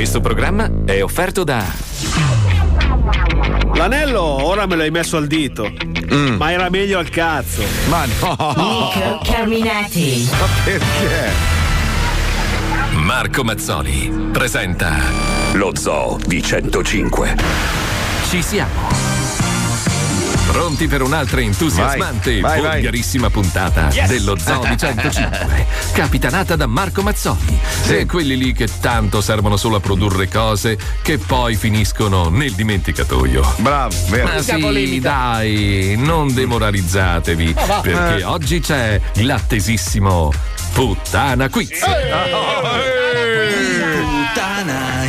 Questo programma è offerto da L'anello ora me l'hai messo al dito. Ma era meglio al cazzo. Ma no! Nico Carminati. Ma perché? Marco Mazzoli presenta Lo Zoo di 105. Ci siamo. Pronti per un'altra entusiasmante e vai. volgarissima puntata Yes. dello Zoo di 105, capitanata da Marco Mazzoli. E quelli lì che tanto servono solo a produrre cose che poi finiscono nel dimenticatoio. Bravo, vero. Ma sì, dai, non demoralizzatevi, va. perché Eh. oggi c'è l'attesissimo Puttana Quiz. Puttana,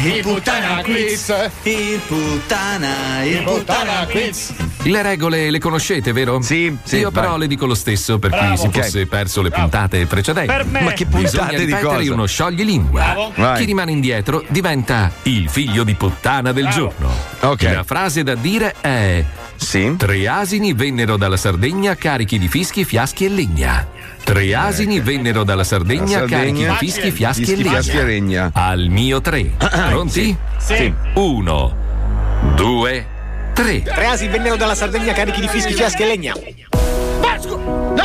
il puttana quiz. Il puttana, il puttana quiz. Le regole le conoscete, vero? Sì, sì, Io però vai. le dico lo stesso per Bravo. chi si fosse perso le puntate precedenti. Per me. Ma che puntate Bisogna di cosa? uno scioglilingua. Bravo. Vai. Chi rimane indietro diventa il figlio di puttana del giorno. Ok. La frase da dire è Sì. Tre asini vennero dalla Sardegna carichi di fischi, fiaschi e legna. Tre asini vennero dalla Sardegna, Sardegna. carichi di fischi, fiaschi, Fischi, e legna. fiaschi e legna. Al mio tre. Pronti? Sì. Sì. Uno, due, tre. Tre asi vennero dalla Sardegna carichi di fischi, fiaschi e legna.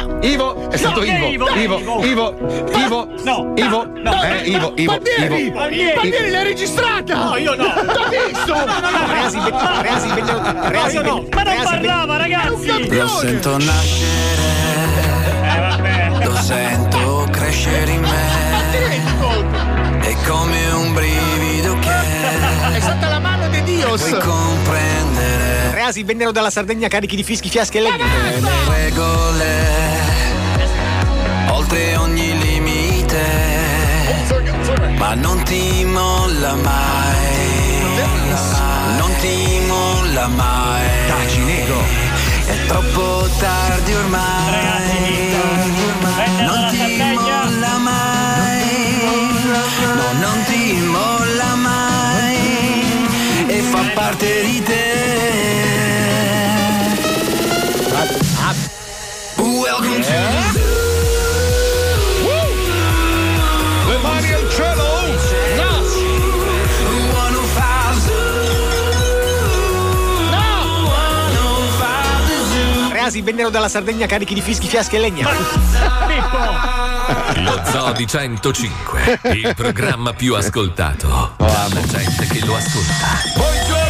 No, Ivo, è stato No, Ivo. Ivo, Ivo, Ivo. Ivo, Ivo, No, Ivo, no, eh, Ivo, Ivo. Barbieri. Barbieri l'hai registrata! No, io no. T'ho visto! No, no, no, tre asi, tre asi vennero. Tre asi no, ma non parlava, ragazzi! Lo sento nascere, lo sento crescere in me. È come un brivido che È stata la mano di Dios! puoi comprendere. Tre asi vennero dalla Sardegna carichi di fischi, fiaschi e legna. Le regole, oltre ogni limite, ma non ti molla mai. Non ti molla mai. Taci, nego. È troppo tardi ormai. Non ti molla mai. No, non ti molla mai. E fa parte di te. Tre asi vennero dalla Sardegna carichi di fischi, fiaschi e legna. Lo Zoo di 105, il programma più ascoltato dalla gente che lo ascolta. Buongiorno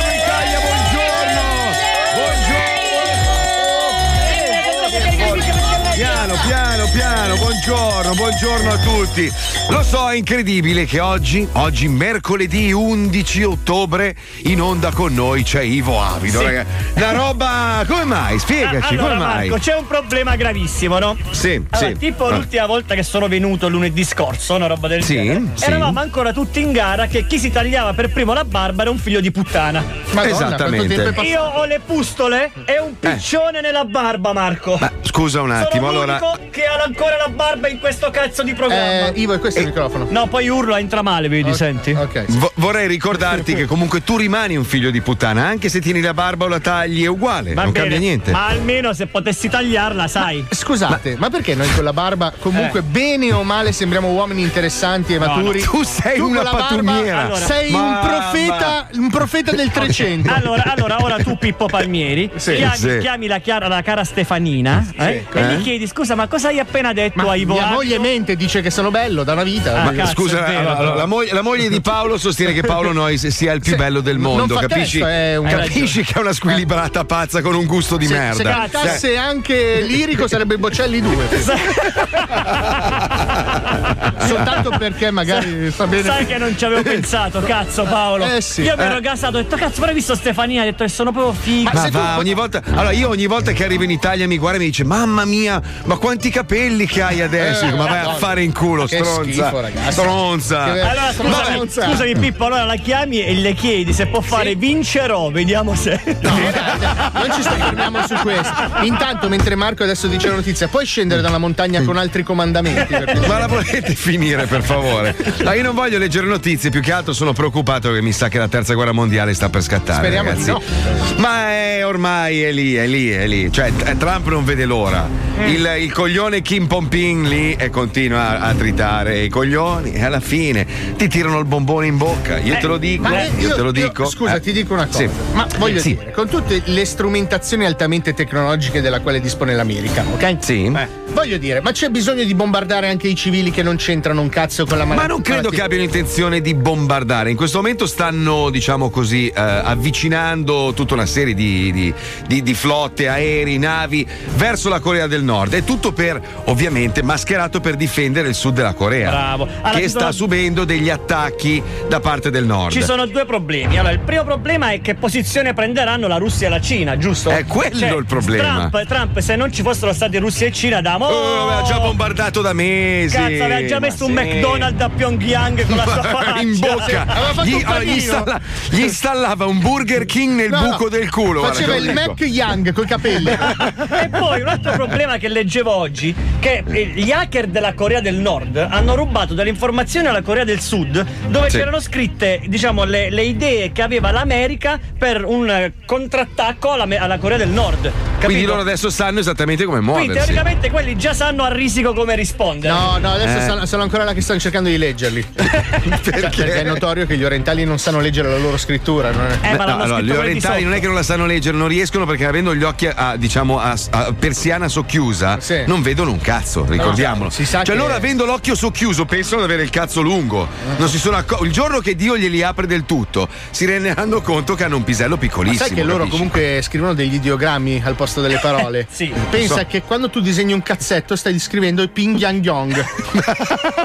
Piano, piano, piano, buongiorno, buongiorno a tutti. Lo so, è incredibile che oggi, oggi mercoledì 11 ottobre, in onda con noi c'è Ivo Avido, Sì. ragazzi. Una roba. Come mai? Spiegaci, allora, come mai? Marco, c'è un problema gravissimo, no? Sì, Allora, sì. tipo Ah. l'ultima volta che sono venuto lunedì scorso, una roba del Sì, genere. sì. Eravamo ancora tutti in gara che chi si tagliava per primo la barba era un figlio di puttana. Madonna, Esattamente. Io ho le pustole e un piccione nella barba, Marco. Ma scusa un attimo, Sono allora. l'unico che ha ancora la barba in questo cazzo di programma. Eh, Ivo, è questo il microfono. No, poi urlo, entra male, vedi, senti? Ok. vo- vorrei ricordarti che comunque tu rimani un figlio di puttana, anche se tieni la barba o la tagli è uguale, Va non bene, cambia niente. Ma almeno se potessi tagliarla, sai. Scusate, ma, perché noi con la barba, comunque, bene o male, sembriamo uomini interessanti e No, maturi? Tu sei con una pattumiera. Allora, sei un profeta, un profeta del 300. Allora, allora, ora tu, Pippo Palmieri, chiami, sì. chiami la, chiara- la cara Stefanina eh, e Eh? gli chiedi: scusa, ma cosa hai appena detto Ma a Ivo? mia Avido?" moglie mente, dice che sono bello da una vita. Ah, Ma cazzo, scusa, vero, allora, la, moglie, la moglie di Paolo sostiene che Paolo Noyes sia il più Sì, bello del mondo, capisci? testo, un- capisci che è una squilibrata pazza con un gusto di se, se merda. cantasse anche lirico sarebbe Bocelli 2. Soltanto perché magari sta bene. Sai che non ci avevo pensato, cazzo Paolo. Eh sì. Io mi ero Eh. gasato, ho detto, cazzo, però hai visto Stefania? Ha detto che sono proprio figo. Ma se tu- va, ogni volta. Allora, io ogni volta che arrivo in Italia mi guarda e mi dice: Mamma mia, ma quanti capelli che hai adesso? Eh, ma vai a fare in culo, stronza. schifo, stronza. Allora scusami, Vabbè. scusami Pippo, allora la chiami e le chiedi se può fare vincerò, vediamo se. Non ci soffermiamo su questo. Intanto, mentre Marco adesso dice la notizia, puoi scendere dalla montagna con altri comandamenti? Ma la volete finire per favore? No, io non voglio leggere notizie, più che altro sono preoccupato che mi sa che la terza guerra mondiale sta per scattare. Speriamo di ragazzi. no. Ma è, ormai è lì, è lì, è lì. Cioè, Trump non vede l'ora. Mm. Il, il coglione Kim Pomping lì e continua a, a tritare i coglioni e alla fine ti tirano il bombone in bocca. Io te lo dico, Ma io, te lo dico. scusa, Eh. ti dico una cosa. Sì. Ma voglio Sì. dire, con tutte le strumentazioni altamente tecnologiche della quale dispone l'America, ok? Sì. Eh, voglio dire, ma c'è bisogno di bombardare anche i civili che non c'entrano un cazzo con la Ma malattia? non credo che abbiano intenzione di bombardare. In questo momento stanno, diciamo così, eh, avvicinando tutta una serie di, di- di- di flotte, aerei, navi verso la Corea del Nord. È tutto per, ovviamente, mascherato per difendere il sud della Corea. Bravo. Allora, che sta sono- subendo degli attacchi da parte del nord. Ci sono due problemi. Allora, il primo problema è che posizione prenderanno la Russia e la Cina, giusto? Cioè, È quello il problema. Trump, Trump, se non ci fossero stati Russia e Cina, da mo- Oh, aveva già bombardato da mesi. Cazzo, aveva già messo un sì. McDonald's a Pyongyang con la sua faccia. in bocca gli, allora, gli installa- gli installava un Burger King nel No, no. buco del culo guarda, Faceva lo il. Mac Young coi capelli. E poi un altro problema che leggevo oggi, che eh, gli hacker della Corea del Nord hanno rubato delle informazioni alla Corea del Sud dove Sì. c'erano scritte, diciamo, le, le idee che aveva l'America per un eh, contrattacco alla, alla Corea del Nord. Quindi loro adesso sanno esattamente come Quindi muoversi teoricamente quelli già sanno a risico come rispondere. No, no, adesso Eh. sono, sono ancora là che stanno cercando di leggerli. Cioè, perché è notorio che gli orientali non sanno leggere la loro scrittura. Non è... Eh, ma No, allora, gli orientali non è che non la sanno leggere, non riescono perché avendo gli occhi a, diciamo a, a persiana socchiusa Sì. non vedono un cazzo, ricordiamolo. si sa cioè che- loro avendo l'occhio socchiuso pensano di avere il cazzo lungo. Non si sono acco- il giorno che Dio glieli apre del tutto, si renderanno conto che hanno un pisello Ma piccolissimo. sai che loro capisci? comunque scrivono degli ideogrammi al posto delle parole? Sì. Pensa So. che quando tu disegni un cazzetto stai scrivendo il Ping Yang Yong.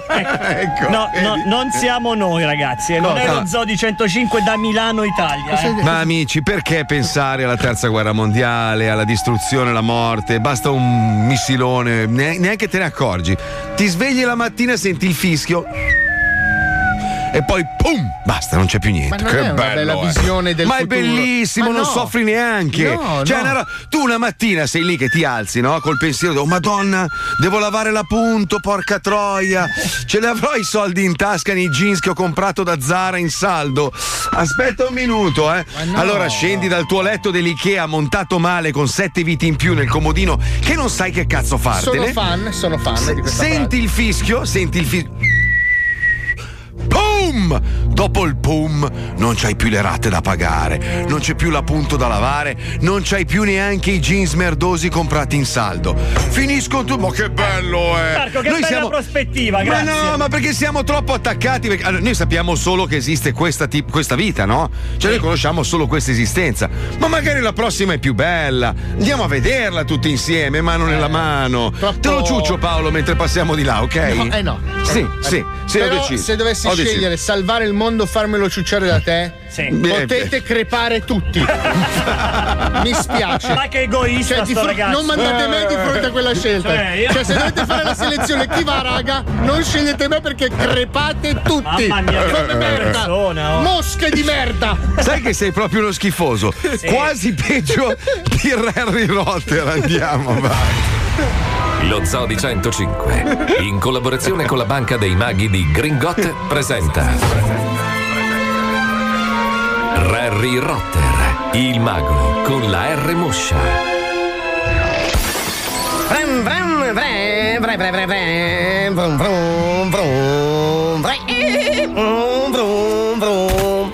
ecco. No, no, non siamo noi ragazzi, e non è lo Zoo di 105 da Milano, Italia. eh. Ma amici, perché pensare alla terza guerra mondiale, alla distruzione, alla morte? Basta un missilone, ne- neanche te ne accorgi. Ti svegli la mattina e senti il fischio. E poi pum! Basta, non c'è più niente. Ma che è bello, bella eh. visione del Ma futuro. è bellissimo, Ma non no. soffri neanche. No, cioè, no. una tu una mattina sei lì che ti alzi, no? Col pensiero, oh madonna, devo lavare l'appunto, porca troia. Ce ne avrò i soldi in tasca nei jeans che ho comprato da Zara in saldo. Aspetta un minuto, eh. Allora scendi dal tuo letto dell'Ikea montato male con sette viti in più nel comodino che non sai che cazzo Sono fartene. fan, sono fan di questa Senti il fischio, senti il fischio. Pum! Dopo il pum non c'hai più le rate da pagare, non c'è più l'appunto da lavare, non c'hai più neanche i jeans merdosi comprati in saldo. Finiscono tu, ma che bello eh! Marco, che bella prospettiva, Ma grazie. no, ma perché siamo troppo attaccati? Perché, allora, noi sappiamo solo che esiste questa, tip- questa vita, no? Cioè noi conosciamo solo questa esistenza. Ma magari la prossima è più bella. Andiamo a vederla tutti insieme, mano nella mano. troppo- Te lo ciuccio Paolo mentre passiamo di là, ok? No, eh no. Sì, sì, sì, ho Però deciso. se dovessi Ho scegliere salvare il mondo farmelo ciucciare da te, Sì. potete crepare tutti. Mi spiace. Ma che egoista Cioè, ragazzo. non mandate me di fronte a quella scelta. Cioè, io- Cioè, se dovete fare la selezione chi va, raga, non scegliete me perché crepate tutti. Mamma mia, Come merda. persona, oh. Mosche di merda. Sai che sei proprio uno schifoso. Quasi peggio di Harry Rotter. Andiamo, vai. Lo Zoo di 105, in collaborazione con la Banca dei Maghi di Gringot, presenta Harry Rotter, il mago con la R moscia. Vram, vram, vram, vram, vram, vram, vram, vram, eh, vrum, vrum, vrum.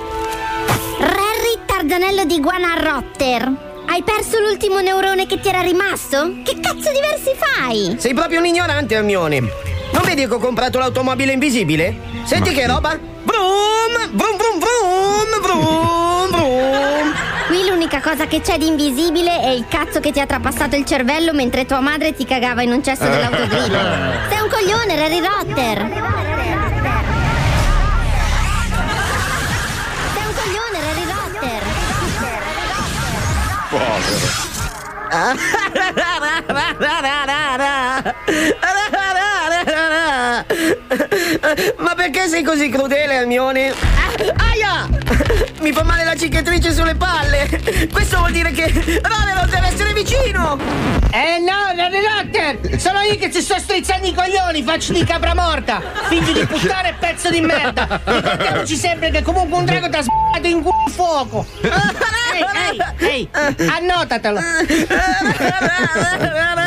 Rarry Tarzanello di Guana Rotter. Hai perso l'ultimo neurone che ti era rimasto? Che cazzo di versi fai? Sei proprio un ignorante, Hermione. Non vedi che ho comprato l'automobile invisibile? Senti che roba? Vrum, vrum, vrum, vrum, vrum, vrum. Qui l'unica cosa che c'è di invisibile è il cazzo che ti ha trapassato il cervello mentre tua madre ti cagava in un cesso dell'autogrill. Sei un coglione, Rarry Rotter. Ohio River. Ma perché sei così crudele, Hermione? Ah, aia! Mi fa male la cicatrice sulle palle! Questo vuol dire che Ronald deve essere vicino! Eh no, Rotter! Sono io che ci sto strizzando i coglioni, faccio di capra morta! Figlio di puttana e pezzo di merda! Ricordiamoci sempre che comunque un drago ti ha sbagliato in culo fuoco! Ehi, ehi, ehi! Annotatelo!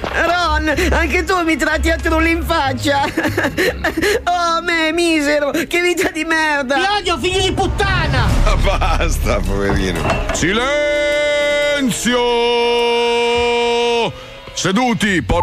Ron, anche tu mi tratti a trulli in faccia. Oh, me, misero, che vita di merda. Ti odio, figli di puttana! Ma basta, poverino. Silenzio! Seduti, por...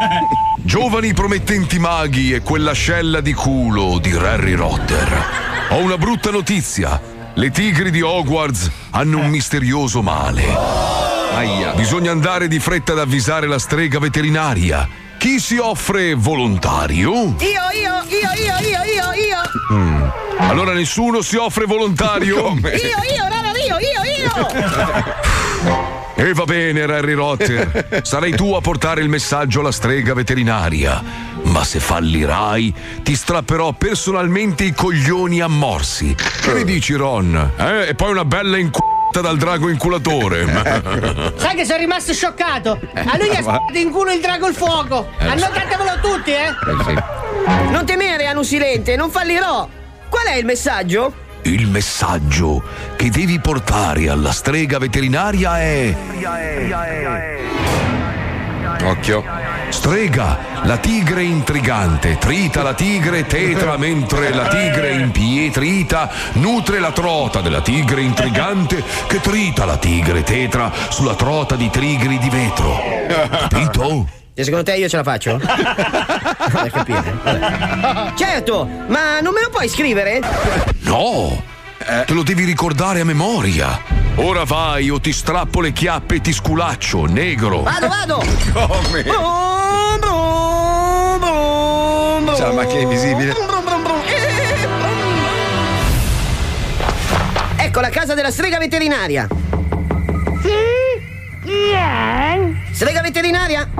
Giovani promettenti maghi e quell'ascella di culo di Harry Rotter. Ho una brutta notizia. Le tigri di Hogwarts hanno un misterioso male. Aia. Bisogna andare di fretta ad avvisare la strega veterinaria. Chi si offre volontario? Io, io, io, io, io, io, io. Mm. Allora nessuno si offre volontario? Io, io, rara, io, io, io. E va bene, Harry Rotter. Sarai tu a portare il messaggio alla strega veterinaria. Ma se fallirai, ti strapperò personalmente i coglioni a morsi. Che ne dici, Ron? Eh? E poi una bella inculata dal drago inculatore. Sai che sono rimasto scioccato? A lui gli ha sparato in culo il drago il fuoco! Eh. Annotatevelo tutti, eh! Non temere, Anu Silente, non fallirò. Qual è il messaggio? Il messaggio che devi portare alla strega veterinaria è. Occhio. Strega, la tigre intrigante, trita la tigre tetra mentre la tigre impietrita nutre la trota della tigre intrigante che trita la tigre tetra sulla trota di trigri di vetro. Capito? E secondo te io ce la faccio? Per capire. Certo, ma non me lo puoi scrivere? No! Te lo devi ricordare a memoria. Ora vai o ti strappo le chiappe e ti sculaccio, negro. Vado, vado! Come? Brum. C'è la macchina invisibile. Eh. Ecco la casa della strega veterinaria. Strega veterinaria?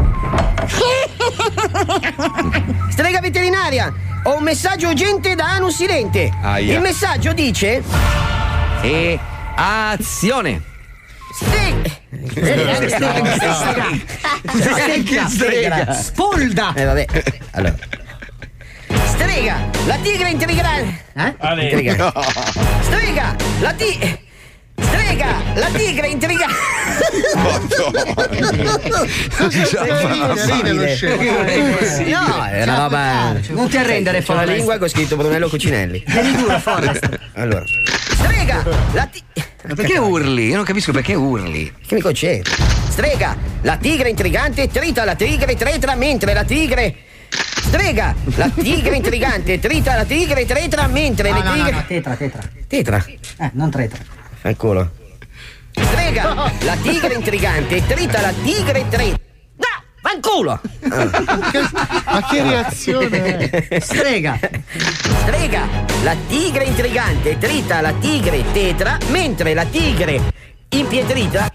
Strega veterinaria, ho un messaggio urgente da Anu Silente. Aia. Il messaggio dice. E azione! Strega. Strega. Spolda! Eh vabbè. Allora. Strega, la tigre intrigante. Eh? Intrigante. Strega, la tigre. Strega, la tigre intrigante. No, è una roba. Non ti arrendere, C'è la lingua con scritto Brunello Cucinelli. Tieni duro, Forrest. Allora. Strega, la tigre. Ma perché urli? Io non capisco perché urli. Che mi concentro. Strega, la tigre intrigante trita la tigre tretra mentre la tigre. Strega, la tigre intrigante trita la tigre tretra mentre No, le no, no, tigre. no, tetra, tetra. Tetra. Eh, non il culo. Strega, la tigre intrigante trita la tigre tretra. No, fanculo! Ma che reazione? Strega! Strega! La tigre intrigante trita la tigre tetra, mentre la tigre impietrita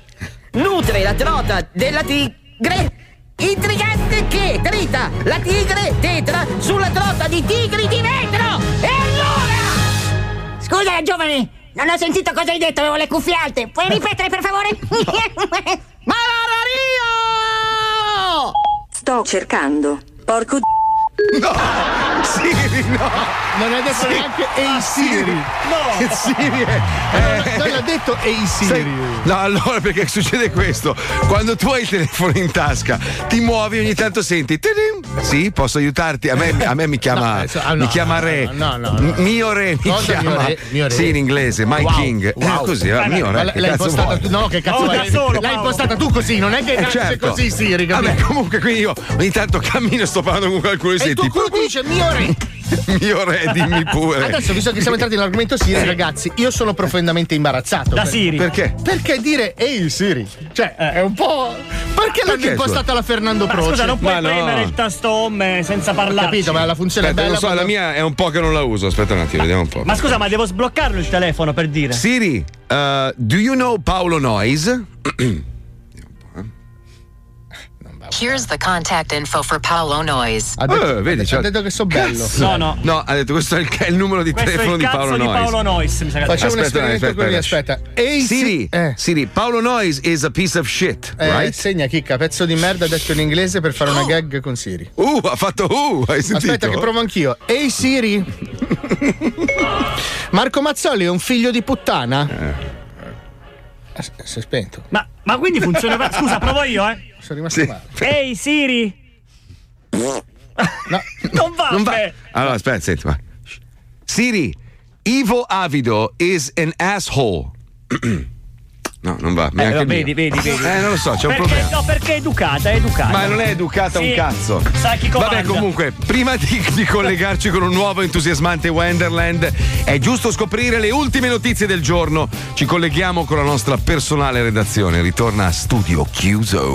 nutre la trota della tigre intrigante che trita la tigre tetra sulla trota di tigri di vetro! E allora! Scusa, giovane, non ho sentito cosa hai detto, avevo le cuffie alte. Puoi ripetere, per favore? Malario! Sto cercando. Porco d- No! Siri, no! Non hai detto neanche Ehi Siri! No! Che Siri è? Eh, non l'ha detto Ehi Siri! Sai- No, allora perché succede questo? Quando tu hai il telefono in tasca, ti muovi ogni tanto senti. tidim. Sì, posso aiutarti? A me, a me mi chiama. No, ah, no, mi chiama re. no, no, no. Mio re mi Cosa, chiama. mio re? Mio re? Sì, in inglese, My Wow, King. wow. Eh, così, va, Eh, mio re. che l'hai cazzo impostata tu, no, che cazzo vuoi? da solo, L'hai impostata tu così, non è che Eh, certo. così, Siri, capito? Vabbè, comunque, quindi io ogni tanto cammino e sto parlando con qualcuno e il tuo culo dice mio re! Mio re, dimmi pure. Adesso, visto che siamo entrati nell'argomento Siri, ragazzi, io sono profondamente imbarazzato. Da Per- Siri. Perché? Perché dire ehi Siri? Cioè, è un po'. Perché l'hanno Perché, impostata la Fernando Ma Proce? scusa, non puoi Ma no. premere il tasto home senza parlare. capito, ma la funzione Aspetta, è non bella. so, la quando- mia è un po' che non la uso. Aspetta un attimo, vediamo un po'. Ma scusa, ma devo sbloccarlo il telefono per dire. Siri, uh, do you know Paolo Noise? Here's the contact info for Paolo Noise. Ha detto, Eh, vedi, ha cioè- detto che so bello. Cazzo. No, no. No, ha detto questo è il, è il numero di Questo telefono il di Paolo di Noise. Paolo Noyes. Facciamo un Aspetta, esperimento aspetta, aspetta. aspetta. Ehi Siri, Eh. Siri, Paolo Noise is a piece of shit, Eh, right? Segna chicca, pezzo di merda detto in inglese per fare una gag con Siri. Uh, ha fatto uh, hai sentito? Aspetta che provo anch'io. Ehi Siri. Marco Mazzoli è un figlio di puttana? Eh, Si è spento. Ma, ma quindi funziona. Scusa, provo io, eh. Sono rimasto Sì. male. Ehi Siri! Non va! Non va. beh. Allora, aspetta, senti, va. Siri, Ivo Avido is an asshole. No, non va. Eh, il vedi, vedi, vedi. Eh, non lo so, c'è un Perché- problema. No, perché è educata, è educata. Ma non è educata Sì, un cazzo. Sa chi comanda. Vabbè, comunque, prima di, di collegarci con un nuovo entusiasmante Wonderland, è giusto scoprire le ultime notizie del giorno. Ci colleghiamo con la nostra personale redazione. Ritorna a studio chiuso.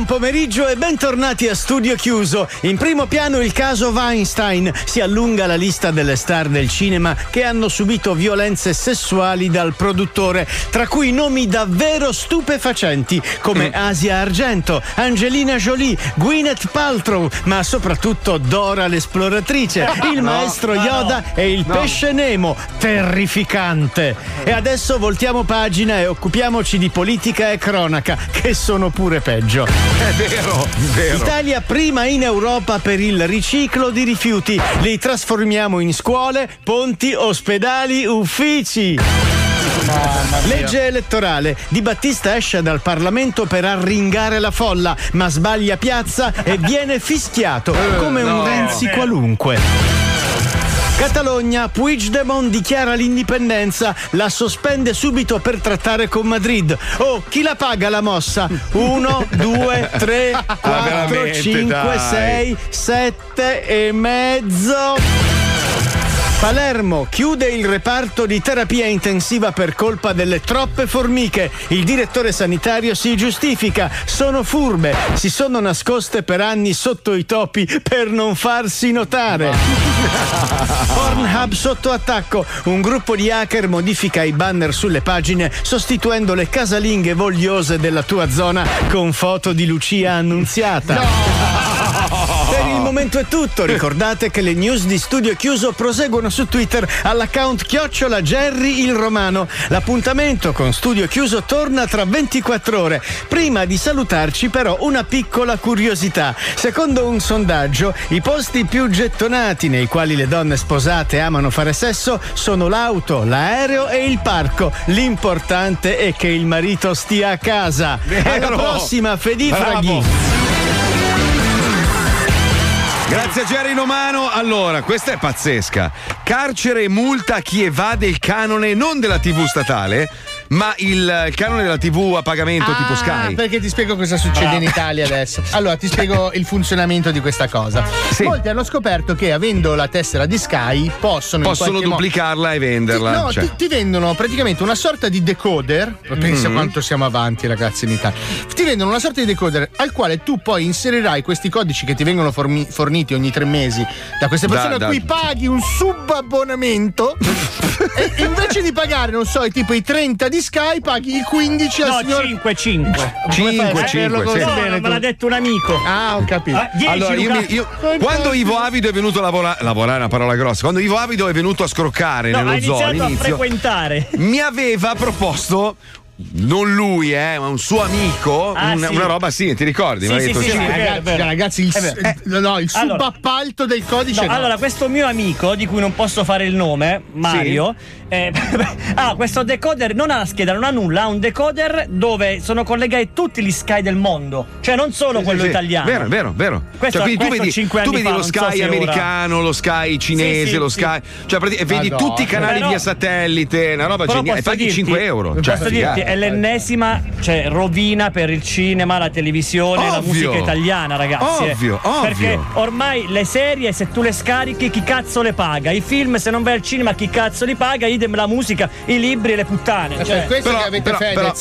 Buon pomeriggio e bentornati a Studio Chiuso. In primo piano il caso Weinstein. Si allunga la lista delle star del cinema che hanno subito violenze sessuali dal produttore, tra cui nomi davvero stupefacenti come Asia Argento, Angelina Jolie, Gwyneth Paltrow, ma soprattutto Dora l'esploratrice, il No, maestro Yoda e il pesce Nemo. Terrificante. E adesso voltiamo pagina e occupiamoci di politica e cronaca, che sono pure peggio. È vero, vero. Italia prima in Europa per il riciclo di rifiuti. Li trasformiamo in scuole, ponti, ospedali, uffici. Legge elettorale. Di Battista esce dal Parlamento per arringare la folla, ma sbaglia piazza e viene fischiato come un. Renzi qualunque. Catalogna, Puigdemont dichiara l'indipendenza, la sospende subito per trattare con Madrid. Oh, chi la paga la mossa? Uno, due, tre, quattro, Ah, veramente, cinque, dai. sei, sette e mezzo. Palermo chiude il reparto di terapia intensiva per colpa delle troppe formiche. Il direttore sanitario si giustifica. Sono furbe. Si sono nascoste per anni sotto i topi per non farsi notare. Pornhub sotto attacco. Un gruppo di hacker modifica i banner sulle pagine sostituendo le casalinghe vogliose della tua zona con foto di Lucia annunziata. Per il momento è tutto. Ricordate che le news di Studio Chiuso proseguono su Twitter all'account chiocciola Jerry il Romano. L'appuntamento con Studio Chiuso torna tra 24 ore. Prima di salutarci però una piccola curiosità. Secondo un sondaggio, i posti più gettonati nei quali le donne sposate amano fare sesso sono l'auto, l'aereo e il parco. L'importante è che il marito stia a casa. Alla prossima, Fedi Bravo. Grazie a Romano. Allora, questa è pazzesca. Carcere e multa a chi evade il canone non della TV statale, ma il, il canone della TV a pagamento tipo Ah, Sky. perché ti spiego cosa succede in Italia adesso. Allora, ti spiego il funzionamento di questa cosa. Molti hanno scoperto che avendo la tessera di Sky possono. in Possono duplicarla e venderla. No, cioè. ti, ti vendono praticamente una sorta di decoder. Pensa Mhm. quanto siamo avanti, ragazzi, in Italia. Ti vendono una sorta di decoder al quale tu poi inserirai questi codici che ti vengono formi- forniti ogni tre mesi da queste persone da- a cui paghi un subabbonamento. e invece di pagare, non so, tipo i 30 di Sky, paghi i 15 al No, signor 5, 5. Cinque, cinque, sì. No, no, me l'ha detto un amico. Ah, ho capito. Ah, dieci, Allora, io, mi- io- quando Ivo Avido è venuto a lavorare, lavorare è una parola grossa, quando Ivo Avido è venuto a scroccare No, nello zoo iniziato a all'inizio, frequentare. mi aveva proposto. Non lui, eh, ma un suo amico. Ah, una, sì. una roba, sì, ti ricordi? Mi ha detto, Sì, "Sì, ragazzi, ragazzi, il, eh, no, il Allora- subappalto del codice. No, no. allora, questo mio amico, di cui non posso fare il nome, Mario, eh, ha questo decoder, non ha la scheda, non ha nulla, ha un decoder dove sono collegati tutti gli Sky del mondo, cioè non solo Sì, quello sì, sì. italiano. Vero, vero, vero. Questo- Cioè, quindi tu questo vedi, cinque tu vedi fa, lo non so Sky se ora- americano, lo Sky cinese, Sì, sì, lo sì. Sky. Cioè, vedi Madonna. tutti i canali Però- via satellite, una roba geniale. E paghi dirti- 5 euro. Cioè, posso dirti. È l'ennesima cioè, rovina per il cinema, la televisione, la Ovvio. musica italiana, ragazzi. eh. Ovvio, ovvio. Perché ormai le serie, se tu le scarichi, chi cazzo le paga? I film, se non vai al cinema, chi cazzo li paga? Idem la musica, i libri e le puttane. Cioè, però, però- però-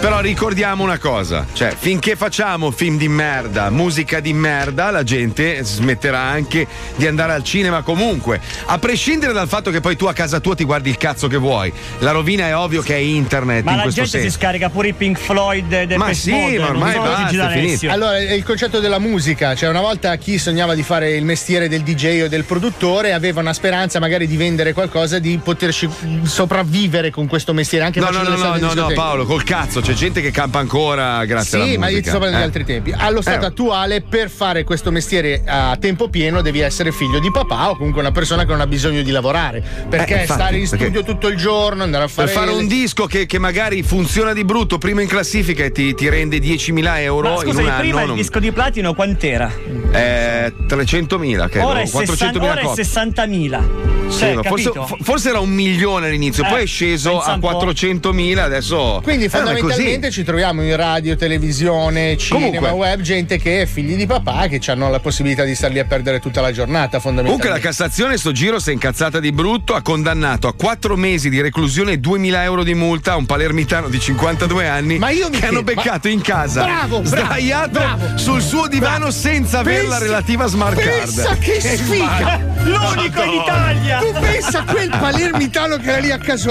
però ricordiamo una cosa: cioè, finché facciamo film di merda, musica di merda, la gente smetterà anche di andare al cinema comunque. A prescindere dal fatto che poi tu a casa tua ti guardi il cazzo che vuoi. La rovina è ovvio che è internet Ma in la questo gente gente si scarica pure i Pink Floyd e Ma sì, ma ormai basta, è finito. Allora, il concetto della musica, cioè una volta chi sognava di fare il mestiere del DJ o del produttore aveva una speranza magari di vendere qualcosa, di poterci sopravvivere con questo mestiere anche No, no, no, no, no, no. Paolo, col cazzo, c'è gente che campa ancora grazie alla Sì, ma io ti sto parlando Eh. di altri tempi. Allo stato Eh. attuale, per fare questo mestiere a tempo pieno, devi essere figlio di papà o comunque una persona che non ha bisogno di lavorare. Perché Eh, infatti, stare in perché- studio tutto il giorno, andare a fare. Per fare un disco che, che magari funziona di brutto, primo in classifica e ti, ti rende 10.000 euro Ma in scusa, un il anno. prima il non- disco di platino quant'era? Eh, 300.000, che ora, è 60, 400.000 ora è copie. 60.000. Sì, Cioè, ma forse, forse era un milione all'inizio, Eh, poi è sceso a un po'. 400.000, adesso. Quindi Eh, fondamentalmente ci troviamo in radio, televisione, cinema, Comunque- web, gente che è figli di papà che hanno la possibilità di star lì a perdere tutta la giornata Comunque fondamentalmente. la Cassazione sto giro si è incazzata di brutto, ha condannato a 4 mesi di reclusione e 2.000 euro di multa un palermitano di 52 anni Ma io mi che hanno chiedo, beccato ma- in casa Bravo, bravo, sdraiato bravo, sul suo divano bravo. senza avere la Pensa- relativa smart card. Pensa che sfiga! L'unico in Italia! Tu pensa a quel palermitano che era lì a caso.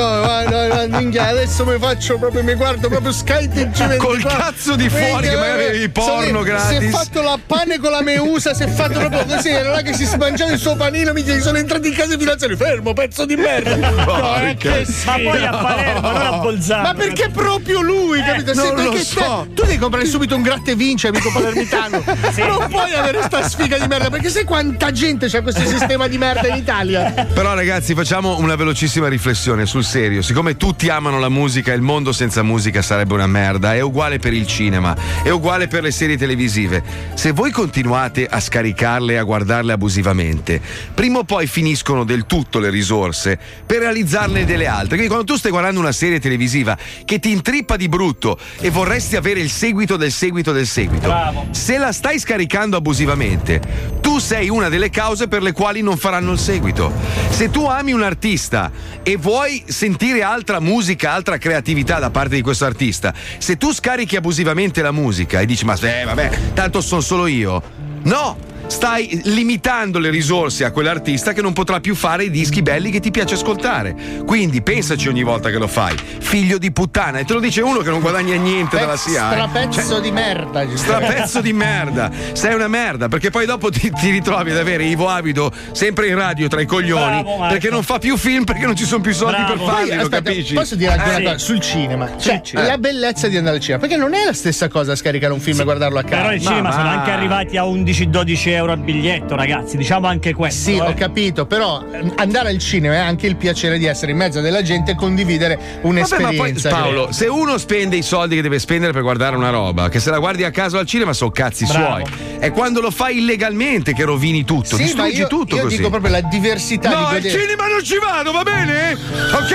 Minchia, adesso mi faccio proprio, mi guardo proprio Sky TG24. Col cazzo di fuori che magari avevi porno Si è gratis. fatto la pane con la meusa, si è fatto proprio così. Era là che si mangiava il suo panino. Mi dice, sono entrati in casa i finanziari. Fermo, pezzo di merda. No, eh, che Ma poi a Palermo, non a Bolzano. Ma perché proprio lui, capito? Se- non lo perché so. te- tu devi comprare subito un gratta e vince, amico palermitano. Non puoi avere sta sfiga di merda, perché sai quanta gente c'ha questo sistema di merda in Italia? Però ragazzi facciamo una velocissima riflessione sul serio. Siccome tutti amano la musica, il mondo senza musica sarebbe una merda. È uguale per il cinema, è uguale per le serie televisive. Se voi continuate a scaricarle e a guardarle abusivamente, prima o poi finiscono del tutto le risorse per realizzarne delle altre. Quindi quando tu stai guardando una serie televisiva che ti intrippa di brutto e vorresti avere il seguito del seguito del seguito, se la stai scaricando abusivamente, tu sei una delle cause per le quali non faranno il seguito. Se tu ami un artista e vuoi sentire altra musica, altra creatività da parte di questo artista, se tu scarichi abusivamente la musica e dici ma eh, vabbè, tanto sono solo io. No! Stai limitando le risorse a quell'artista che non potrà più fare i dischi belli che ti piace ascoltare. Quindi pensaci ogni volta che lo fai. Figlio di puttana. E te lo dice uno che non guadagna niente dalla SIA. eh. Strapezzo di merda. Strapezzo di merda, sei una merda perché poi dopo ti, ti ritrovi ad avere Ivo Avido sempre in radio tra i coglioni Bravo, perché non fa più film perché non ci sono più soldi Bravo. per farli, Poi, lo aspetta, capisci? Posso dire anche Eh, una sì. cosa sul cinema? Cioè, cinema. la bellezza di andare al cinema, perché non è la stessa cosa scaricare un film e guardarlo a casa. Però il cinema sono anche arrivati a 11-12 euro a biglietto, ragazzi. Diciamo anche questo. Sì, eh. ho capito, però eh, andare al cinema è anche il piacere di essere in mezzo della gente e condividere Vabbè, ma poi un'esperienza. Paolo, se uno spende i soldi che deve spendere per guardare una roba, che se la guardi a caso al cinema sono cazzi Bravo. suoi. È quando lo fai illegalmente che rovini tutto, Sì, distruggi io, tutto io così. dico proprio la diversità No, di al godere. cinema non ci vado, va bene? Ok?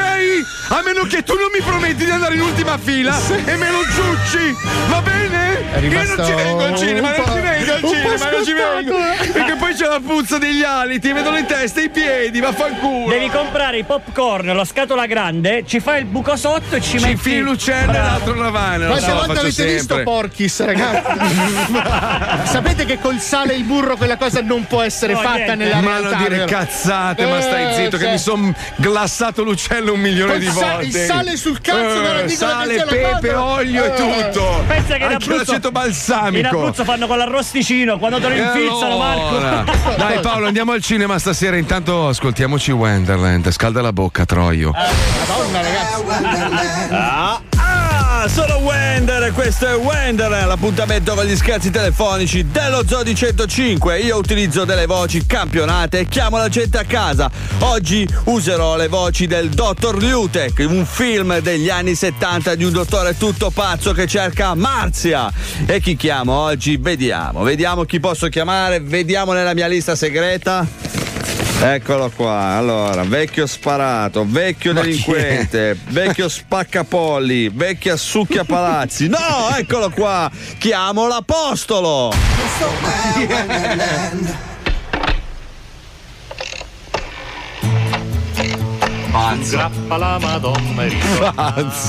A meno che tu non mi prometti di andare in ultima fila e me lo ciucci, va bene? Io non ci vengo al cinema, non ci vengo al cinema, non ci vengo. Scottato, eh. Perché poi c'è la puzza degli aliti, vedo le teste, i piedi, vaffanculo. Devi comprare i popcorn, la scatola grande, ci fai il buco sotto e ci, Ci metti. infili l'uccello e l'altro ravana. lo Quante so, volte avete visto sempre. Porchis, ragazzi? Sapete che col sale e il burro quella cosa non può essere No, fatta niente. nella Ma realtà. non dire vero? cazzate, ma stai Eh, zitto, che cioè- mi sono glassato l'uccello un milione Col di sa- volte. il sale sul cazzo della dicola Sale, che pepe, olio e Eh. tutto. Pensa che in Anche Abruzzo, l'aceto balsamico. in Abruzzo fanno con l'arrosticino quando te lo E allora? Marco. Dai Paolo, andiamo al cinema stasera. Intanto ascoltiamoci Wonderland. Scalda la bocca, Troio. Madonna, ragazzi. Ah, sono Wender questo è Wender, l'appuntamento con gli scherzi telefonici dello Zodi 105. Io utilizzo delle voci campionate e chiamo la gente a casa. Oggi userò le voci del Dottor Lutek, un film degli anni 70 di un dottore tutto pazzo che cerca Marzia. E chi chiamo oggi? Vediamo, vediamo chi posso chiamare, vediamo nella mia lista segreta. Eccolo qua, allora, vecchio sparato, vecchio Ma delinquente, vecchio spaccapolli, vecchia succhia palazzi. No, eccolo qua, chiamo l'apostolo. Sul grappa la Madonna è ritornata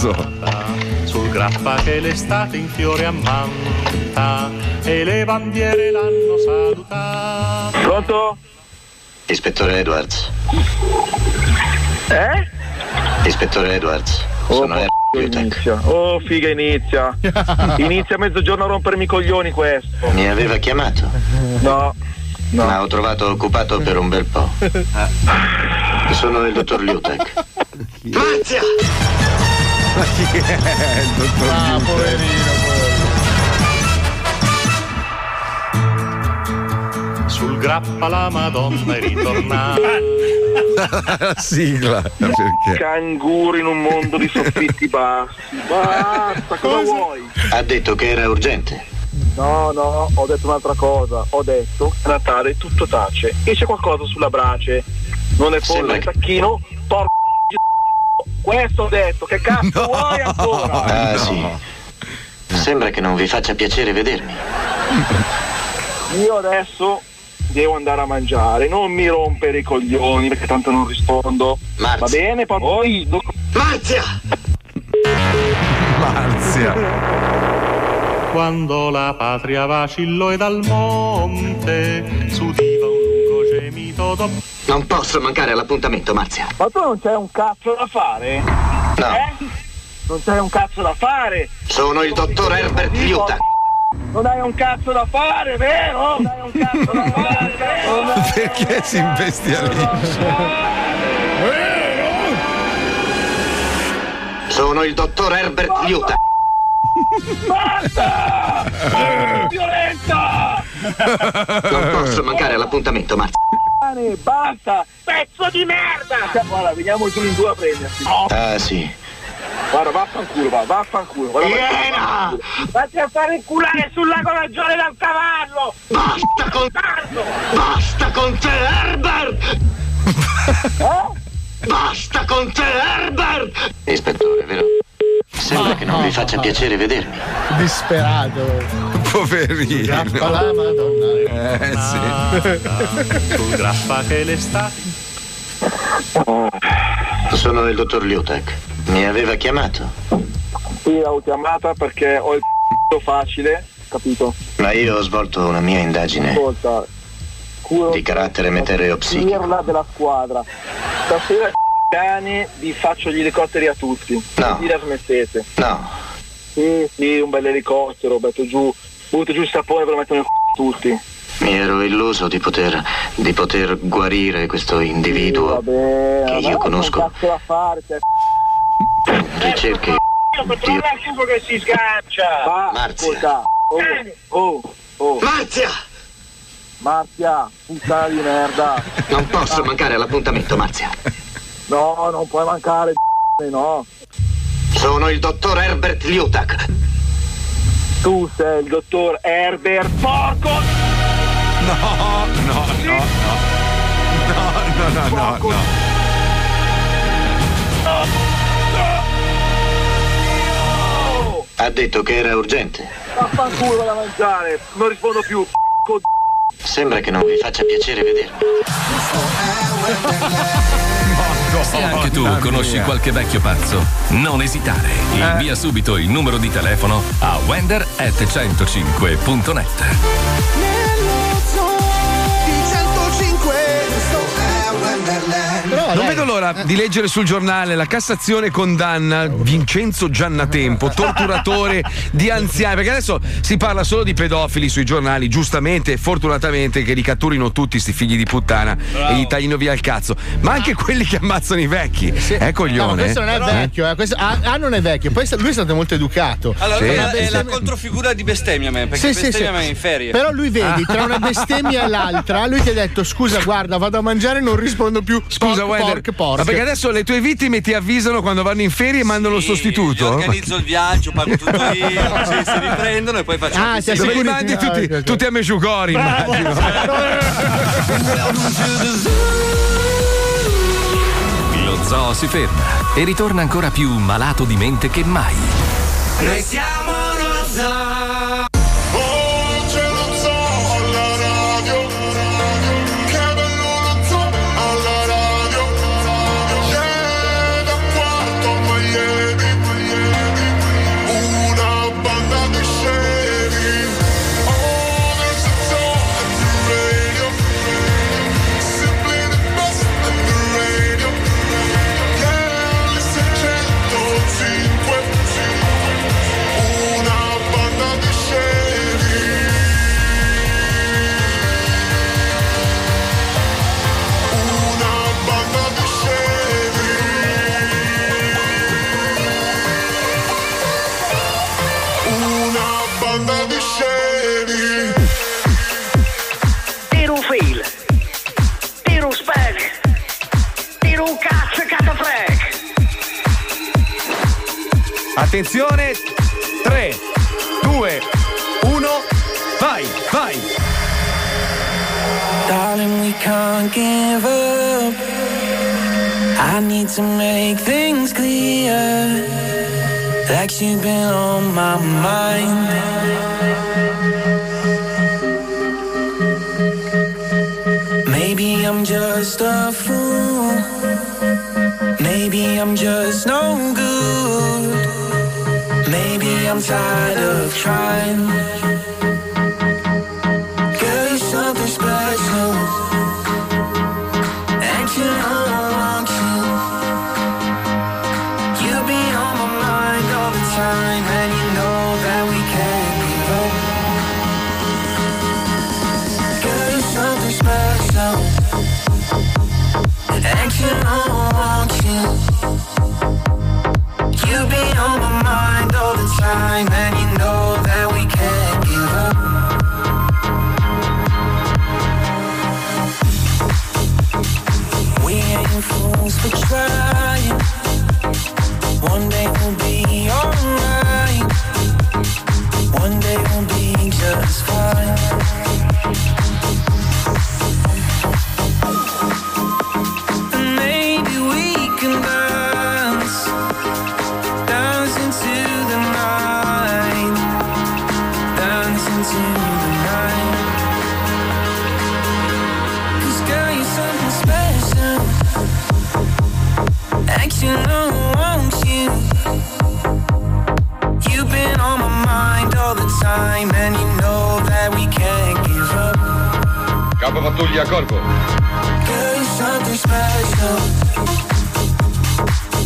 Sul grappa che l'estate in fiore ammanta E le bandiere l'hanno salutata Pronto? Ispettore Edwards. Eh? Ispettore Edwards. Oh, Sono po- inizia. Oh, figa, inizia. Inizia a mezzogiorno a rompermi i coglioni questo. Mi aveva chiamato? No. Ma ho trovato occupato per un bel po'. Sono il dottor Liutek. Marzia! Ma chi è il dottor Ah, Liutek? Sul grappa la Madonna è ritornata. La sigla. Perché? Canguro in un mondo di soffitti bassi. Basta, cosa vuoi? Ha detto che era urgente. No, no, ho detto un'altra cosa. Ho detto a Natale tutto tace. E c'è qualcosa sulla brace. Non è pollo, è che- tacchino. Porco Questo ho detto, che cazzo vuoi ancora? Ah, sì. Sembra che non vi faccia piacere vedermi. Io adesso devo andare a mangiare, non mi rompere i coglioni perché tanto non rispondo. Va bene, poi. Marzia! Marzia. Quando la patria vacillò e dal monte s'udiva un lungo gemito do- Non posso mancare all'appuntamento, Marzia. Ma tu non c'hai un cazzo da fare? No. Eh? Non c'hai un cazzo da fare? Sono il dottor Herbert Liutek. Non hai un cazzo da fare, vero? Non hai un cazzo da fare, vero? Perché si imbestialisce? Sono il dottor Herbert Liutek. Basta! Violenza! Non posso mancare all'appuntamento. Cane, Basta! Pezzo di merda! Cioè, Guarda, veniamo giù in due a prendersi. Ah, sì. Guarda, vaffanculo, va, vaffanculo. Guarda, Iena! Vatti a fare inculare sul lago Maggiore dal cavallo! Basta con Basta con te, Herbert! Basta con te, Herbert! Ispettore, vero? Sembra che non vi faccia piacere vedermi. Disperato. Poverino. Grappa la Madonna. Eh sì. sul grappa che l'estate. Sono il dottor Liutek. Mi aveva chiamato. Sì, l'ho chiamata perché ho il c***o facile, capito? Ma io ho svolto una mia indagine Ascolta, culo di carattere meteoreo psichico. pirla della squadra. Stasera cani vi faccio gli elicotteri a tutti. No. La smettete. No, Sì, sì, un bel elicottero, metto giù, butto giù il sapone per mettere nel c***o tutti. mi ero illuso di poter, di poter guarire questo individuo Vabbè, che io non conosco. da fare, cioè, Controlla il sugo che si sgancia! Va, Marzia. Oh, oh, oh. Marzia! Marzia, puttana di merda! Non posso mancare all'appuntamento, Marzia. No, non puoi mancare, no. Sono il dottor Herbert Liutak. Tu sei il dottor Herbert Porco! No, no, no, no. No, no, no, no, no. Ha detto che era urgente. Vaffanculo da mangiare, non rispondo più. Sembra che non vi faccia piacere vedermi. Se anche tu conosci qualche vecchio pazzo, non esitare. Invia subito il numero di telefono a wender at 105.net. Non vedo l'ora di leggere sul giornale la Cassazione condanna Vincenzo Giannatempo, torturatore di anziani. Perché adesso si parla solo di pedofili sui giornali, giustamente e fortunatamente che li catturino tutti sti figli di puttana e gli taglino via il cazzo. Ma anche quelli che ammazzano i vecchi. Eh, No, ma coglione. questo non è vecchio, eh. questo- ah, ah, non è vecchio, poi lui è stato molto educato. Allora, Sì. è, la, è la controfigura di bestemmia me, perché Sì, sì, bestemmia sì. me è in ferie. Però lui vedi, tra una bestemmia e l'altra, lui ti ha detto scusa, guarda, vado a mangiare e non rispondo più. Scusa, porc, Wender, porc, porc. ma perché adesso le tue vittime ti avvisano quando vanno in ferie e mandano il sostituto? Io organizzo il viaggio, pago tutto io, si riprendono e poi facciamo Ah, tutti dove li mandi tutti, tutti a Mesciugori, immagino. Lo zoo si ferma e ritorna ancora più malato di mente che mai. Noi siamo lo zoo. Attenzione, 3, 2, 1, vai, vai. Darling, we can't give up. I need to make things clear. Like you've been on my mind. Maybe I'm just a fool. Maybe I'm just no I'm tired of trying.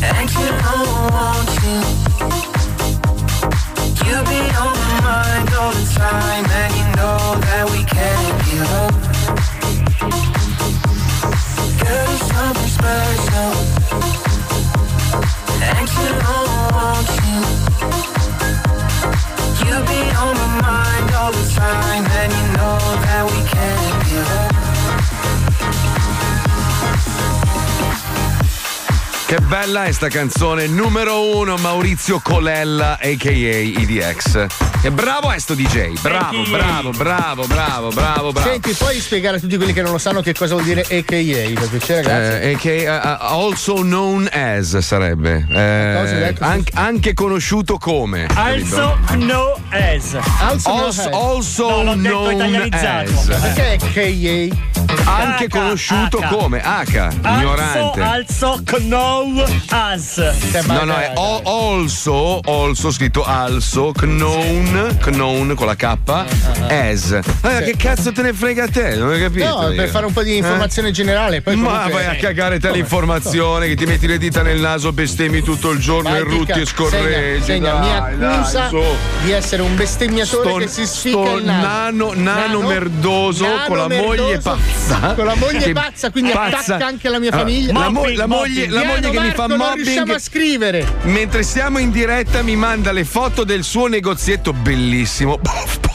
Action, I want you. You be on my mind all the time, and you know that we can't give up. Girl, you're something special. Action, I want you. You be on my mind all the time, and you know that we can't give up. Che bella è sta canzone numero uno Maurizio Colella aka EDX. E bravo è sto DJ, bravo, bravo, bravo, bravo, bravo, bravo. Senti, puoi spiegare a tutti quelli che non lo sanno che cosa vuol dire AKA? Per piacere, grazie. Eh, aka, eh, also known as sarebbe. Eh, detto? an- anche conosciuto come. Also no as. Also no Also, as. also No, known italianizzato. as. Perché è KA? Anche conosciuto H. come H, ignorante. Also, know as. No, no, è also, also scritto also, known, known con la K, as. Eh, che cazzo te ne frega a te? Non hai capito? No, per fare un po' di informazione generale. Poi Ma comunque- vai a cagare te l'informazione, che ti metti le dita nel naso, bestemmi tutto il giorno Vai, e rutti e scorreggi. Segna, segna, dai, mi dai, accusa di essere un bestemmiatore Sto- che si sto il naso. nano- nano merdoso nano con la moglie merdoso, pazza. Con la moglie pazza, quindi pazza. attacca anche la mia Allora, famiglia. la mo- la moglie- la moglie che mi fa Non mobbing- riusciamo a scrivere. Mentre siamo in diretta mi manda le foto del suo negozietto bellissimo. Puff, puff.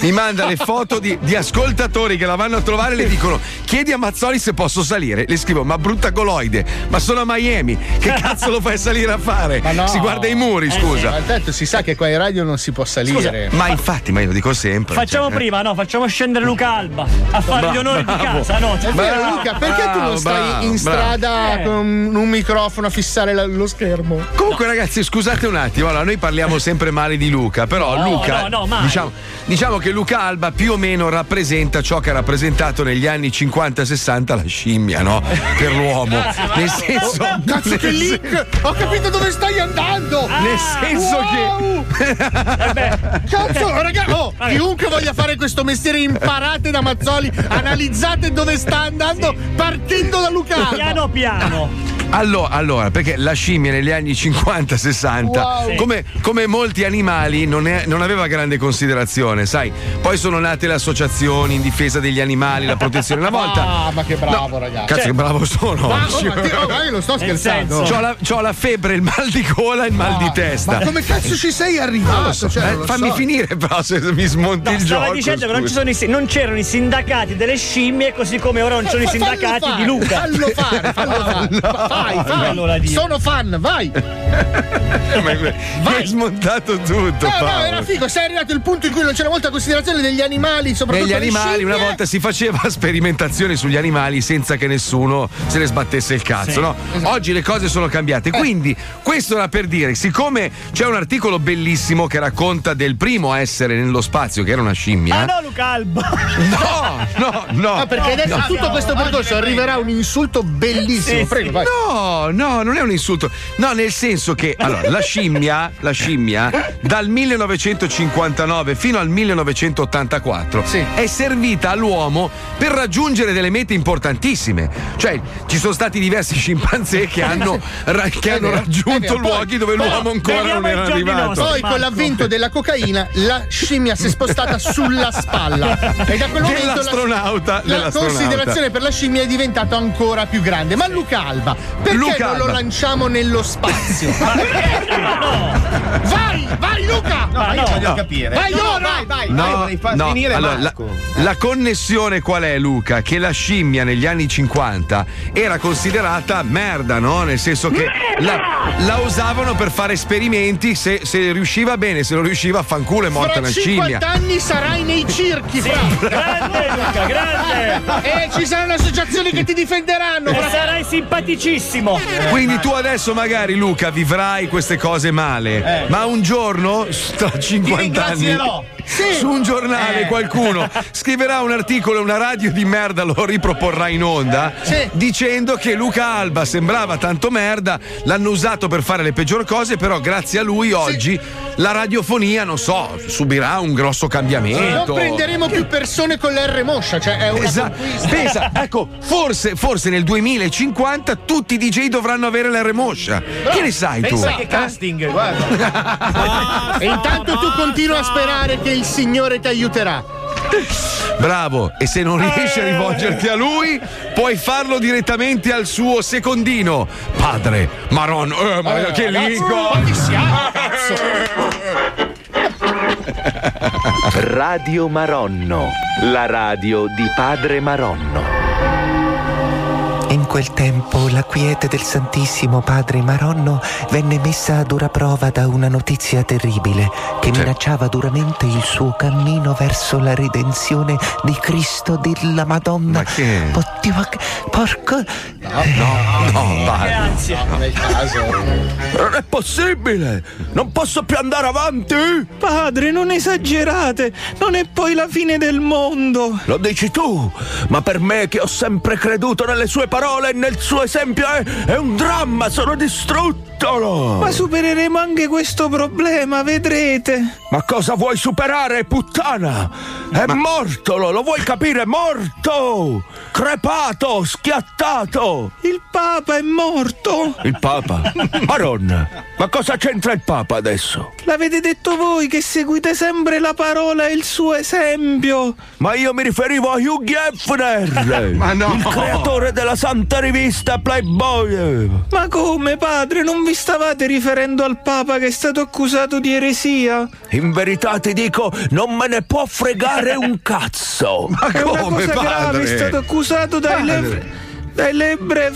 Mi manda le foto di, di ascoltatori che la vanno a trovare e le dicono chiedi a Mazzoli se posso salire. Le scrivo ma brutta goloide, ma sono a Miami. Che cazzo lo fai salire a fare? Ma no. Si guarda i muri, Eh, scusa. ma tanto si sa che qua in radio non si può salire. Ma infatti, ma io lo dico sempre. Facciamo cioè, prima, no? Facciamo scendere Luca Alba a fare gli onori di bravo. casa, no? È vero, Luca, perché tu non Bravo, stai bravo, in strada Eh. con un microfono a fissare la- lo schermo? Comunque, ragazzi, scusate un attimo. Allora, noi parliamo sempre male di Luca, però No, Luca. no, no, diciamo, diciamo che Luca Alba più o meno rappresenta ciò che ha rappresentato negli anni 50-60 la scimmia, no? Per l'uomo. Nel senso. Oh, cazzo, nel che sen- link! Ho capito dove stai andando! Nel senso wow! Cazzo, raga, oh, chiunque voglia fare questo mestiere, imparate da Mazzoli, analizzate dove sta andando partendo da Luca. Alba. Piano piano. Allora, allora, perché la scimmia negli anni 50-60, Wow. come, come molti animali, non, è- non aveva grande considerazione, sai. Poi sono nate le associazioni in difesa degli animali, la protezione. Una volta. Ah, ma che bravo, ragazzi. Cazzo, che bravo sono Ma, oh, ma oh, ma io non sto scherzando. C'ho la, c'ho la febbre, il mal di gola e il mal di testa. Ma come cazzo ci sei arrivato? Cioè, Eh, lo fammi so. finire, però, se mi smonti No, il stava gioco. dicendo che non, ci scusa. sono i non c'erano i sindacati delle scimmie, così come ora non ci sono i sindacati fare, di Luca. Fallo fare, fallo fare. Vai, vai. Sono fan, vai. Ma mi hai smontato tutto. No, no, Paolo. era figo. Sei arrivato il punto in cui non c'era molta considerazione degli animali, soprattutto Negli le animali una scimmie. volta si faceva sperimentazioni sugli animali senza che nessuno se ne sbattesse il cazzo, Sì, no? esatto. Oggi le cose sono cambiate. Quindi, questo era per dire, siccome c'è un articolo bellissimo che racconta del primo essere nello spazio, che era una scimmia. Ah no, Luca Alba! No, no, no. No, perché adesso No. tutto questo percorso arriverà un insulto bellissimo. Sì, Prego, sì. vai. No, no, non è un insulto. No, nel senso che allora, la scimmia, la scimmia dal 1959 fino al 1984 è servita all'uomo per raggiungere delle mete importantissime. Cioè, ci sono stati diversi scimpanzé che hanno, ra- che hanno vero, raggiunto luoghi dove l'uomo ancora non era arrivato. nostri. Poi con l'avvento della cocaina la scimmia si è spostata sulla spalla e da quel momento la- Dell'astronauta, la, dell'astronauta. considerazione per la scimmia è diventata ancora più grande. Ma Luca Alba, perché Luca non lo Alba. lanciamo nello spazio? Vai, vai Luca! Ma no, Voglio capire. Vai No, ora! vai, vai, No, vai, no, finire allora, la, la connessione qual è, Luca? Che la scimmia negli anni 50 era considerata merda, no? Nel senso che la, la usavano per fare esperimenti. Se, se riusciva bene, se non riusciva, fanculo è morta Fra una 50 scimmia. anni sarai nei circhi, fra. Grande Luca, grande! E ci saranno associazioni che ti difenderanno. E fra- sarai simpaticissimo! Quindi tu adesso magari, Luca, vivrai queste cose male. Ma un giorno, tra 50 anni, ringrazierò. su un giornale qualcuno scriverà un articolo e una radio di merda lo riproporrà in onda Sì. dicendo che Luca Alba sembrava tanto merda, l'hanno usato per fare le peggior cose, però grazie a lui oggi la radiofonia, non so, subirà un grosso cambiamento. Non prenderemo più persone con l'R moscia, cioè è una Esatto. Pensa, ecco, forse, forse nel 2050 tutti i DJ dovranno avere la remoscia. Che ne sai tu? Pensa che casting, guarda. E intanto tu continua a sperare che il Signore ti aiuterà. Bravo, e se non riesci a rivolgerti a lui, puoi farlo direttamente al suo secondino. Padre, Maron, eh, ma che lico! Radio Maronno, la radio di Padre Maronno. Quel tempo la quiete del Santissimo Padre Maronno venne messa a dura prova da una notizia terribile che minacciava duramente il suo cammino verso la redenzione di Cristo della Madonna. Ma che? Oddio, ma che- porco. No, no, padre. ansia! Nel caso. Non è possibile! Non posso più andare avanti! Padre, non esagerate, non è poi la fine del mondo. Lo dici tu, ma per me che ho sempre creduto nelle sue parole e nel suo esempio è, è un dramma, sono distrutto! Ma supereremo anche questo problema, vedrete. Ma cosa vuoi superare, puttana? È morto, lo, lo vuoi capire? Morto! Crepato, schiattato! Il Papa è morto. Il Papa? Maronna, ma cosa c'entra il Papa adesso? L'avete detto voi che seguite sempre la parola e il suo esempio. Ma io mi riferivo a Hugh Hefner! Ma no! Il creatore della santa rivista Playboy! Ma come, padre, non vi stavate riferendo al Papa che è stato accusato di eresia? In verità ti dico, non me ne può fregare un cazzo! Ma È una come, cosa grave, è stato padre? accusato dai, Padre. lev- dai lebre...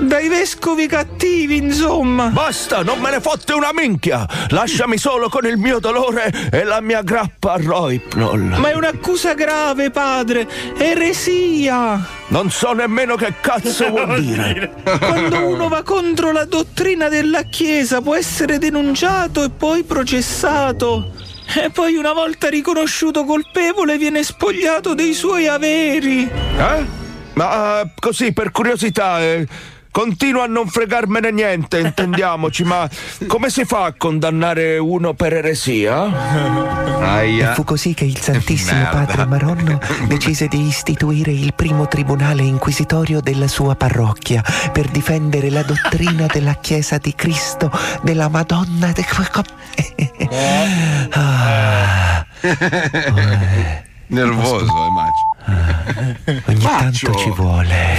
dai vescovi cattivi, insomma. Basta, non me ne fotte una minchia! Lasciami solo con il mio dolore e la mia grappa a Roipnol! Ma è un'accusa grave, padre. Eresia. Non so nemmeno che cazzo vuol dire! Quando uno va contro la dottrina della Chiesa può essere denunciato e poi processato. E poi una volta riconosciuto colpevole viene spogliato dei suoi averi. Eh? Ma eh, così, per curiosità, eh, continua a non fregarmene niente, intendiamoci, ma come si fa a condannare uno per eresia? E fu così che il Santissimo Merda. Padre Maronno decise di istituire il primo tribunale inquisitorio della sua parrocchia per difendere la dottrina della Chiesa di Cristo, della Madonna. De... Ah. Nervoso, eh, Macio. Ogni tanto ci vuole.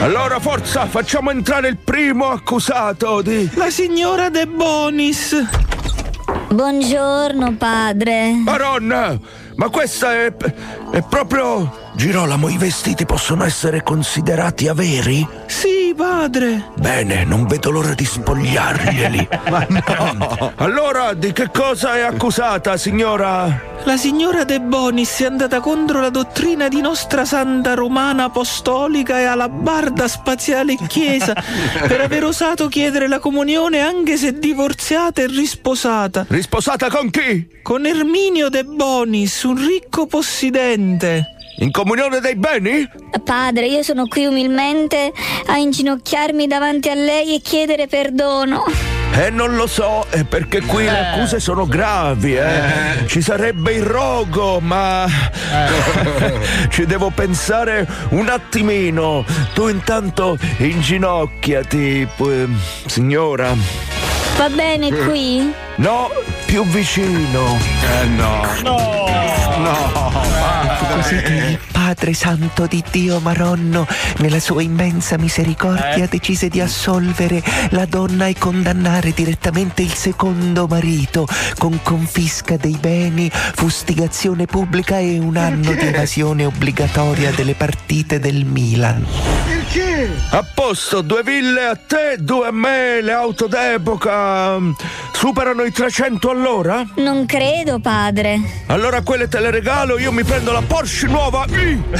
Allora, forza, facciamo entrare il primo accusato di. La signora De Bonis. Buongiorno, padre. Maronna, ma questa è. è proprio. Girolamo, i vestiti possono essere considerati averi? Sì, padre. Bene, non vedo l'ora di spogliarglieli. Ma no! Allora, di che cosa è accusata, signora? La signora De Bonis è andata contro la dottrina di nostra Santa Romana Apostolica e alla barda spaziale Chiesa per aver osato chiedere la comunione anche se divorziata e risposata. Risposata con chi? Con Erminio De Bonis, un ricco possidente. In comunione dei beni? Padre, io sono qui umilmente a inginocchiarmi davanti a lei e chiedere perdono. Eh, non lo so, è perché qui le accuse sono gravi, eh. Ci sarebbe il rogo, ma. Ci devo pensare un attimino. Tu intanto inginocchiati, signora. Va bene qui? No, più vicino. Eh no. No. Fu così che il Padre Santo di Dio Maronno, nella sua immensa misericordia, decise di assolvere la donna e condannare direttamente il secondo marito con confisca dei beni, fustigazione pubblica e un anno di evasione obbligatoria delle partite del Milan. Perché? A posto, due ville a te, due a me, le auto d'epoca. Superano i 300 all'ora? Non credo, padre. Allora quelle te le regalo, io mi prendo la Porsche nuova.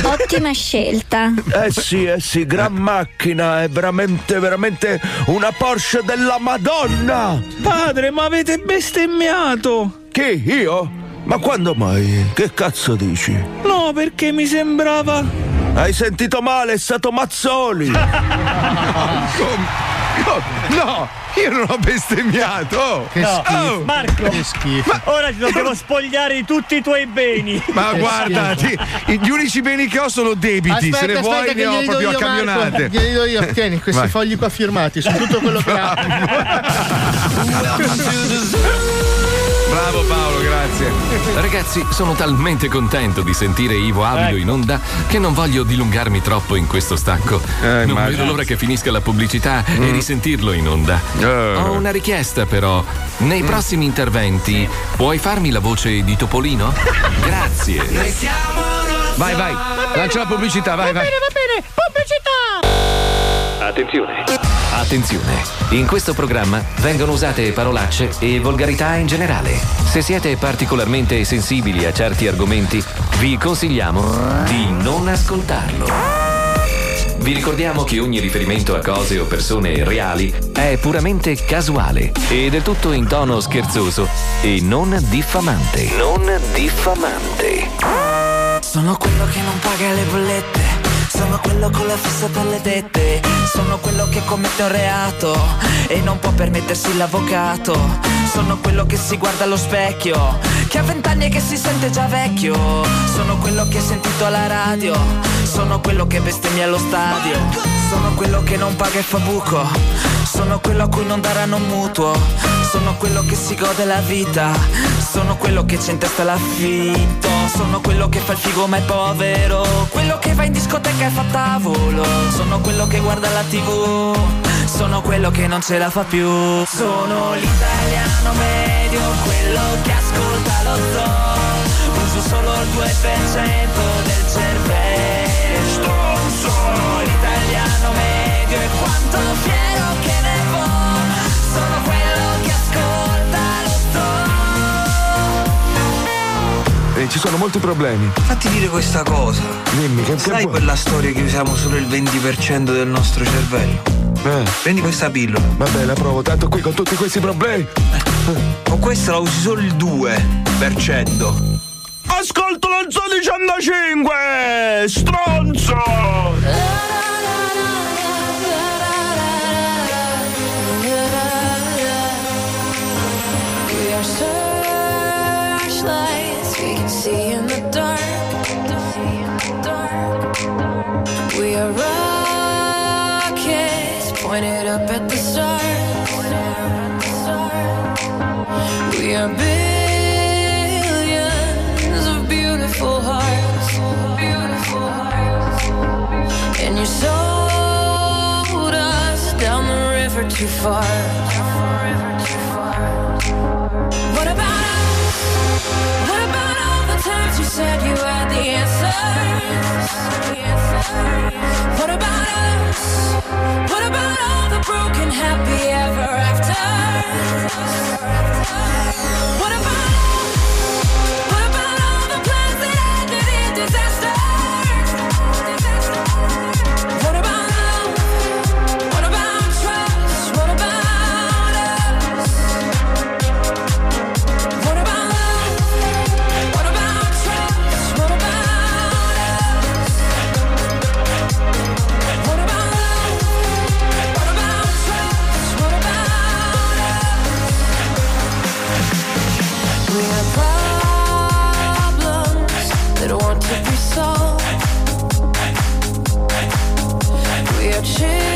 Ottima scelta. Eh sì, eh sì, gran macchina, è veramente, veramente una Porsche della Madonna! Padre, ma avete bestemmiato! Chi? Io? Ma quando mai? Che cazzo dici? No, perché mi sembrava. Hai sentito male, è stato Mazzoli! No, io non ho bestemmiato. Che Oh! Marco, Che schifo. ma ora ti dobbiamo spogliare di tutti i tuoi beni. Ma guarda, ti- gli unici beni che ho sono debiti. Se ne vuoi, ne che ho proprio a io, Marco. camionate. Glieli do io. Tieni questi Vai. fogli qua firmati su tutto quello che ha. Bravo Paolo, grazie. Ragazzi, sono talmente contento di sentire Ivo Avido in onda che non voglio dilungarmi troppo in questo stacco. non immagino. vedo l'ora che finisca la pubblicità e Mm. risentirlo in onda. Ho una richiesta però. Nei prossimi interventi puoi farmi la voce di Topolino? Grazie. Vai, vai. Lancia la pubblicità, vai, vai. va bene, pubblicità! Attenzione. Attenzione, in questo programma vengono usate parolacce e volgarità in generale. Se siete particolarmente sensibili a certi argomenti, vi consigliamo di non ascoltarlo. Vi ricordiamo che ogni riferimento a cose o persone reali è puramente casuale e del tutto in tono scherzoso e non diffamante. Non diffamante. Sono quello che non paga le bollette. Sono quello con la fissa per le tette. Sono quello che commette un reato e non può permettersi l'avvocato. Sono quello che si guarda allo specchio, che ha vent'anni e che si sente già vecchio. Sono quello che hai sentito alla radio. Sono quello che bestemmia allo stadio. Sono quello che non paga e fa buco. Sono quello a cui non daranno mutuo. Sono quello che si gode la vita. Sono quello che c'è in testa l'affitto. Sono quello che fa il figo ma è povero. Quello che va in discoteca e fa tavolo. Sono quello che guarda la tv. Sono quello che non ce la fa più. Sono l'italiano medio, quello che ascolta lo zoo. Uso solo il 2% del cervello. Sono l'italiano medio e quanto fiero Eh, ci sono molti problemi. Fatti dire questa cosa. Dimmi, che, che Sai vuoi? quella storia che usiamo solo il 20% del nostro cervello? Eh. Prendi questa pillola. Vabbè, la provo, tanto qui con tutti questi problemi. Con questa la usi solo il 2%. Ascolto lo Zoo 105! Stronzo! Too far. What about us? What about all the times you said you had the answers? What about us? What about all the broken happy ever after? What about what about all the plans that ended in disaster? We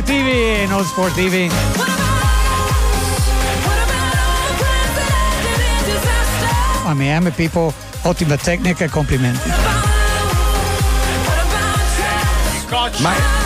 sportivi e non sportivi. A Miami People, ottima tecnica e complimenti. Ma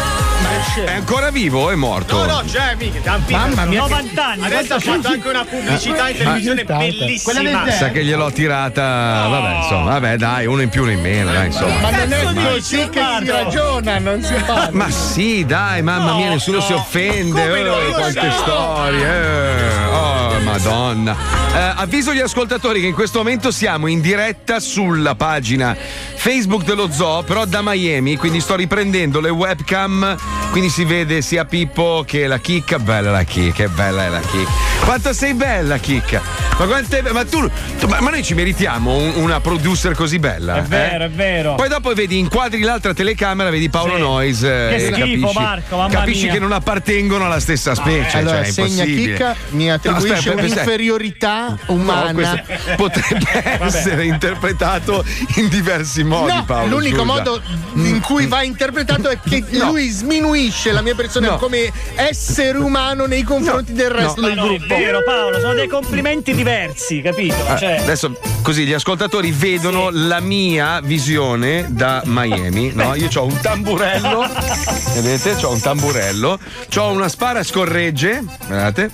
è ancora vivo o è morto? No, no, c'è, mica, Mamma mia, 90 anni. Adesso ha fatto anche una pubblicità in televisione bellissima. Sa che gliel'ho tirata. Vabbè, insomma, vabbè, dai, uno in più, uno in meno, dai, insomma. Ma non è così che si ragiona, non si parla. Ma sì, dai, mamma mia, nessuno si offende. Eh, quante storie. Oh, madonna. Eh, avviso gli ascoltatori che in questo momento siamo in diretta sulla pagina Facebook dello Zoo, però da Miami, quindi sto riprendendo le webcam, quindi si vede sia Pippo che la chicca. Bella la chicca, che bella è la chicca. Quanto sei bella, chicca. Ma, quanto è be- ma tu, tu- ma ma noi ci meritiamo un- una producer così bella. È vero, eh? è vero. Poi dopo vedi inquadri l'altra telecamera, vedi Paolo Sì. Noyes. eh, Che schifo, capisci, Marco, mamma capisci mia. che non appartengono alla stessa specie. allora, cioè, è segna chicca, mi attribuisce No, aspetta, aspetta. un'inferiorità umana. No, potrebbe essere interpretato in diversi modi, No, Paolo. l'unico scusa. modo in cui va interpretato è che No. lui sminuisce la mia persona No. come essere umano nei confronti del resto del non è gruppo. vero, Paolo, sono dei complimenti diversi, capito? Ah, Cioè, Adesso così gli ascoltatori vedono la mia visione da Miami. No? Io ho un tamburello, vedete? Ho un tamburello, ho una spara scorregge, guardate.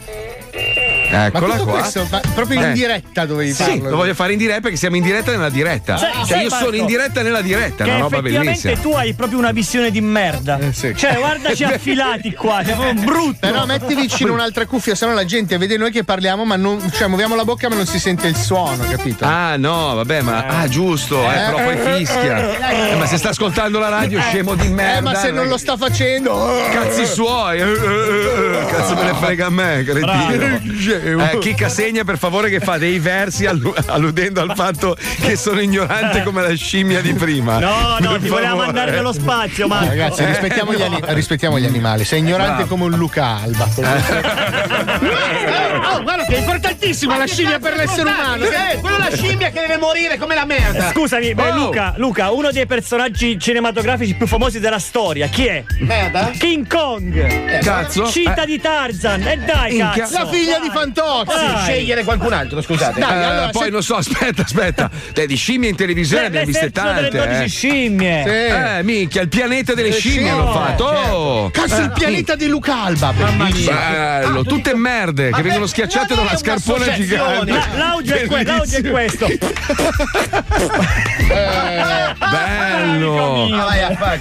Eccola qua. questo ma proprio in Eh. diretta dovevi Sì, farlo. lo voglio fare in diretta perché siamo in diretta nella diretta. Cioè, sai, io sono Marco, in diretta nella diretta, che una roba effettivamente bellissima. tu hai proprio una visione di merda. Cioè, guardaci affilati qua, sei proprio brutto. Però metti vicino un'altra cuffia, sennò la gente vede noi che parliamo, ma non. cioè muoviamo la bocca ma non si sente il suono, capito? Ah no, vabbè, ma ah, giusto, eh, però poi fischia. Eh, ma se sta ascoltando la radio, scemo di merda. Eh, ma se non lo sta facendo. Cazzi suoi, eh, eh, eh, cazzo me ne frega a me, cretino. Eh, Chicca segna per favore che fa dei versi allu- alludendo al fatto che sono ignorante come la scimmia di prima. No, no, Per ti voleva favore. mandare nello spazio, Marco. Ragazzi, rispettiamo gli, ani- rispettiamo gli animali. Sei ignorante Bravo. come un Luca Alba. Oh, guarda che è importantissima la scimmia per l'essere umano. Eh, quella è la scimmia che deve morire come la merda. Eh, Scusami, beh, Luca, Luca, uno dei personaggi cinematografici più famosi della storia, chi è? Merda? King Kong! Cazzo? Cita Eh. di Tarzan! E dai, cazzo! La figlia di Fantozzi. Dai. Scegliere qualcun altro, scusate. Dai, Eh, allora, poi se- non so, aspetta, aspetta. Dai, di scimmie in televisione Beh, abbiamo viste l'esercito delle tante. 12 eh. scimmie! Sì. Eh, minchia, il pianeta delle Le scimmie scimmie, hanno fatto. Oh. Cazzo, Eh, il pianeta di Luca Alba. Bellissimo. Bello, tutte merde che vengono schiacciate da una scarpona gigante. La- l'audio, è que- l'audio è questo! Bello. Ah, vai.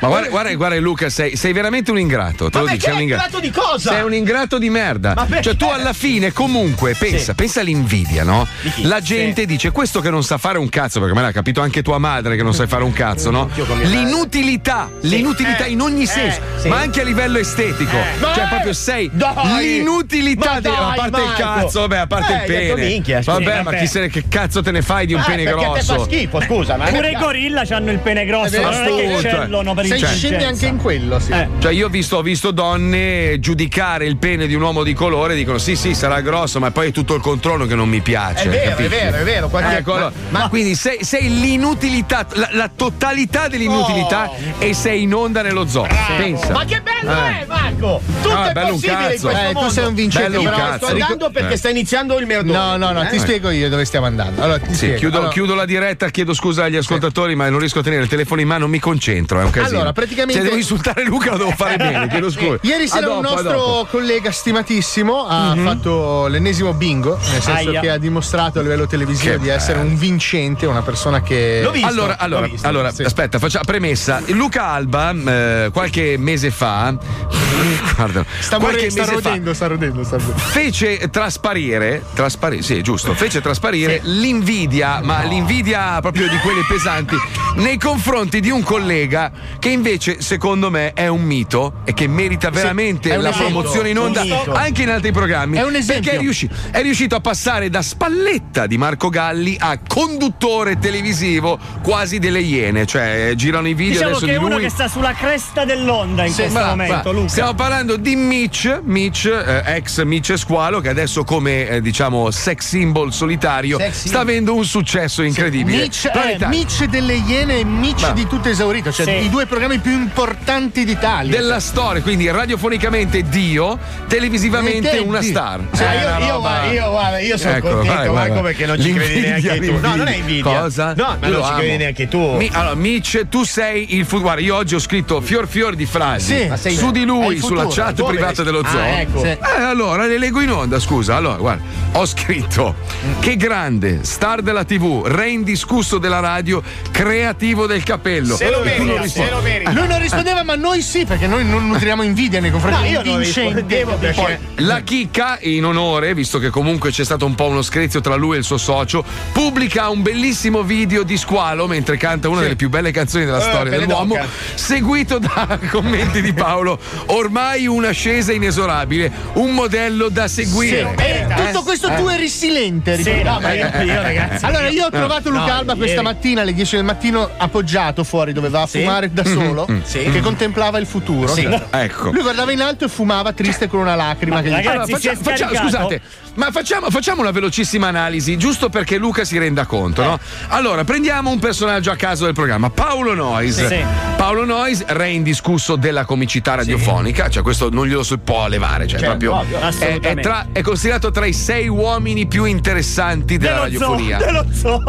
Ma guarda, guarda, guarda Luca, sei, sei veramente un ingrato. Te Ma lo dico, sei un ingrato. ingrato di cosa? Sei un ingrato di merda. Ma? Cioè, tu alla fine, comunque, pensa, Sì. pensa all'invidia, no? La gente dice questo che non sa fare un cazzo, perché me l'ha capito anche tua madre che non sai fare un cazzo, no? Io con mia madre. L'inutilità, l'inutilità Eh, in ogni eh, senso, sì. ma anche a livello estetico. Dai! Cioè, proprio sei Dai! l'inutilità Ma di- a dai, parte il Marco! cazzo, vabbè, a parte Eh, il detto pene. minchia, vabbè, Sì, ma chi se ne, che cazzo te ne fai di un Eh, pene grosso? fa schifo, scusa, ma Pure i gorilla hanno il pene grosso, Eh, ma non è che eccellono per Sei intelligenza. scendi anche in quello, sì. Cioè, io ho visto, ho visto donne giudicare il pene di un uomo di colore e dicono: sì, sì, sarà grosso, ma poi è tutto il controllo che non mi piace. È vero, capisci? è vero, è vero. Quanti- Ecco, ma- allora, ma- quindi sei, sei l'inutilità, la, la totalità dell'inutilità e sei in onda nello zoo. Pensa. Ma che bello Eh. è, Marco! Tutto Ah, è bello un possibile in questo Eh, tu mondo. sei un vincente, Bello un però cazzo. sto andando perché Eh. sta iniziando il merdone. No, no, no, ti Eh? spiego io dove stiamo andando. Allora, ti Sì, chiudo, Allora- chiudo la diretta, chiedo scusa agli ascoltatori, ma non riesco a tenere il telefono in mano, mi concentro, è un casino. Allora, praticamente- Se devo insultare Luca lo devo fare bene, chiedo scusa. Ieri sera un dopo, a nostro collega stimatissimo ha Mhm. fatto l'ennesimo bingo, nel senso Aia. che ha dimostrato a livello televisivo Che di essere bello. un vincente, una persona che. L'ho visto. allora, l'ho allora, visto, allora sì. aspetta, faccia premessa. Luca Alba, eh, qualche mese fa, guarda, Sta, qualche morendo, sta fa, rodendo, sta rodendo, sta rodendo. fece trasparire, trasparire, sì, giusto, fece trasparire l'invidia, ma l'invidia proprio di quelle pesanti nei confronti di un collega che invece, secondo me, è un mito e che merita veramente la esempio, promozione in onda anche in altri programmi. È un esempio. Perché è riuscito, è riuscito a passare da spalletta di Marco Galli a conduttore televisivo quasi delle iene, cioè girano i video Diciamo adesso che è uno che sta sulla cresta dell'onda in Sì, questo ma- momento, ma. Stiamo parlando di Mitch, Mitch eh, ex Mitch Squalo, che adesso come eh, diciamo sex symbol solitario Sex sta avendo un successo incredibile. Mitch è Planetario. Mitch delle Iene e Mitch Ma- di tutto esaurito, cioè Sì. i due programmi più importanti d'Italia. Della storia, quindi radiofonicamente Dio, televisivamente te, una star. Cioè, È io, una io, roba- guarda, io, guarda, io sono Ecco, contento, vai, vai, Marco, vai. perché non ci credi L'invidia, neanche tu. No, non è invidia. Cosa? No, ma Io non lo ci credi neanche tu. Mi- allora, Mitch, tu sei il futuro. Guarda, io oggi ho scritto fior fior di frasi Sì, su di lui sulla futuro. chat Dove? privata dello Ah, zoo. ecco. Sì. Eh, allora le leggo in onda, scusa. Allora, guarda, ho scritto che grande, star della TV, re indiscusso della radio, creativo del capello. Se lo merita, se lo merita. Lui non rispondeva, ma noi sì, perché noi non nutriamo invidia nei confronti No, di io non vincente. perché- Poi- La chicca, in onore, visto che comunque c'è stato un po' uno screzio tra lui e il suo socio, pubblica un bellissimo video di squalo mentre canta una delle più belle canzoni della Eh, storia dell'uomo, Peledocca. seguito da commenti di Paolo. Ormai un'ascesa inesorabile, un modello da seguire. Sì, E tutto questo tu eri silente, Sì, no, ma io, io, ragazzi. Allora, io ho trovato Luca no, Alba questa ieri. mattina alle 10 del mattino appoggiato fuori dove va a Sì. fumare da solo, Sì. che contemplava il futuro. Sì. Ecco. Lui guardava in alto e fumava triste con una lacrima. che gli- ragazzi, Allora, si è faccia- scaricato. scusate, ma facciamo, facciamo una velocissima analisi, giusto perché Luca si renda conto, no? Allora, prendiamo un personaggio a caso del programma, Paolo Noyes. Sì. Paolo Noyes, re indiscusso della comicità radiofonica, cioè questo non glielo si può levare, cioè Certo, proprio ovvio, è, è tra- è considerato tra i sei uomini più interessanti della Dello zoo, radiofonia. dello zoo.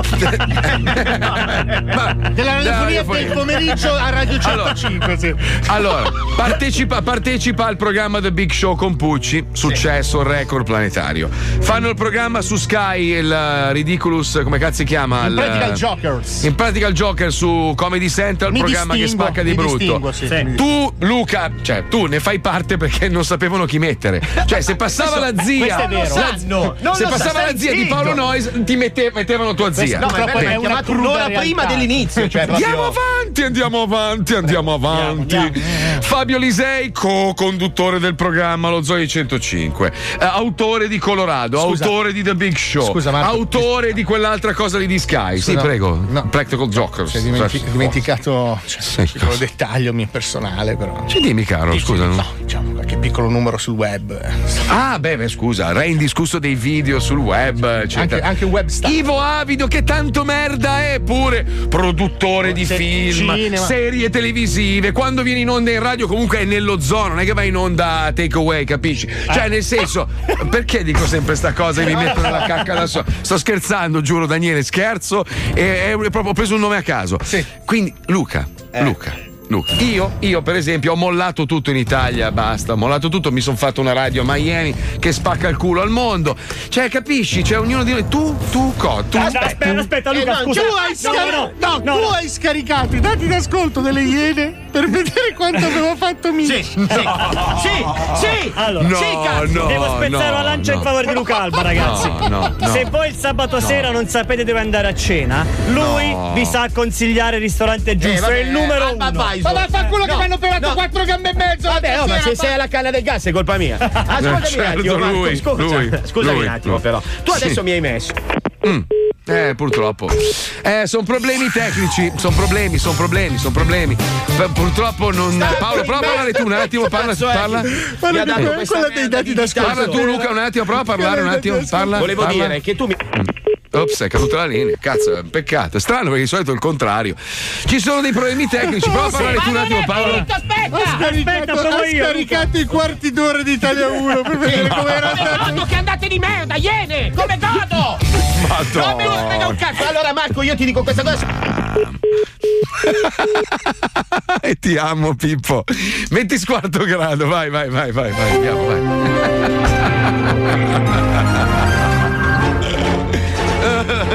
Ma- Della radiofonia radiofonia. del pomeriggio a Radio 105. sì. Allora, partecipa, partecipa al programma The Big Show con Pucci, successo, record planetario. Fanno il programma su Sky, il eh, Ridiculous, come cazzo si chiama? In Il, pratica il Jokers. In pratica il Joker su Comedy Central, Mi programma che spacca di brutto. sì. Sì. Tu, Luca, cioè tu ne fai parte perché non sapevano chi mettere. Cioè, se passava Questo- la zia. la- non se passava sa, la zia di. Paolo Noyes, ti mette- mettevano tua zia. No, ma è, è un'ora prima dell'inizio. Cioè Andiamo proprio... avanti, andiamo avanti, andiamo avanti. Fabio Lisei, co-conduttore del programma Lo Zoe 105, eh, autore di Colorado, Scusa. autore di The Big Show, Scusa, Marco. autore di quell'altra cosa lì di Sky. sì, Scusa, prego. no. Practical Jokers. Si è dimenti- Cioè, dimenticato cioè, Sì, un piccolo dettaglio mio personale, però. Ci dimmi, caro, scusa. no? Diciamo piccolo numero sul web. Ah, beh, beh, scusa, re indiscusso dei video sul web. Anche, anche web star. Ivo Avido, che tanto merda è, pure produttore di Se- film, cinema. serie televisive. Quando viene in onda in radio, comunque è nello zoo, non è che vai in onda take away, capisci? Cioè, nel senso, perché dico sempre sta cosa e mi metto nella cacca da solo? Sto scherzando, giuro, Daniele, scherzo. E, e proprio ho preso un nome a caso. Sì. Quindi, Luca, Luca. Luca, io, io per esempio ho mollato tutto in Italia, basta, ho mollato tutto, mi sono fatto una radio a Miami che spacca il culo al mondo. Cioè, capisci? Cioè, ognuno di noi, tu, tu, co, tu. Aspetta, aspetta, Luca, Eh, no, scusa. Tu hai, scari- No, no, no, tu no. hai scaricato i dati d'ascolto delle Iene per vedere quanto aveva fatto Mici. Sì, sì, sì, Allora, No, sì, cazzo, no, devo spezzare no, una lancia in no. favore di Luca Alba, ragazzi. No, no, no. Se voi il sabato No. sera non sapete dove andare a cena, lui No. vi sa consigliare il ristorante giusto, vabbè, è il numero Alba uno. Advisor. Ma vaffanculo che mi hanno pegato no. quattro gambe e mezzo. Vabbè, no, ma se sei alla canna del gas è colpa mia. Ascoltami certo, un attimo, Marco, lui, scusa, lui, scusami lui, un attimo lui. però. Tu adesso Sì. mi hai messo. Mm. Eh, purtroppo. Eh, sono problemi tecnici, sono problemi, sono problemi, sono problemi. P- purtroppo non. Paolo, prova a parlare tu un attimo, parla, parla. che- Mi ha dato questa quella dei dati d'ascolto. Parla tu, Luca, un attimo, prova a parlare un attimo. Parla. Volevo parla. dire che tu mi. Ops, è caduta la linea. Cazzo, è un peccato. È strano perché di solito è il contrario. Ci sono dei problemi tecnici. Prova a parlare tu un attimo, Paolo. Ha scaricato, provo ha io, scaricato i quarti d'ora di Italia 1 per vedere come era andato. che andate di merda, Iene! Come godo! Non me ne frega un cazzo! Allora, Marco, io ti dico questa cosa. e ti amo, Pippo. Metti squarto grado, vai, vai, vai, vai, vai. Andiamo, vai.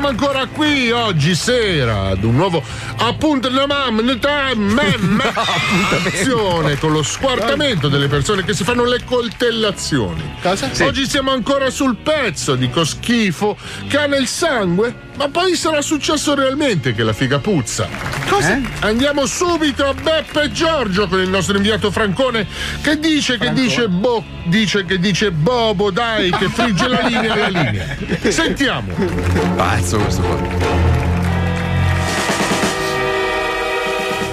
Siamo ancora qui oggi sera ad un nuovo appuntamento con lo squartamento delle persone che si fanno le coltellazioni. Cosa? Oggi siamo ancora sul pezzo, dico schifo, che ha nel sangue, ma poi sarà successo realmente che la figa puzza. Cosa? Andiamo subito a Beppe e Giorgio con il nostro inviato Francone che dice che dice bo, dice che dice Bobo, dai, che frigge la linea alla linea. Sentiamo. Pazzo questo qua.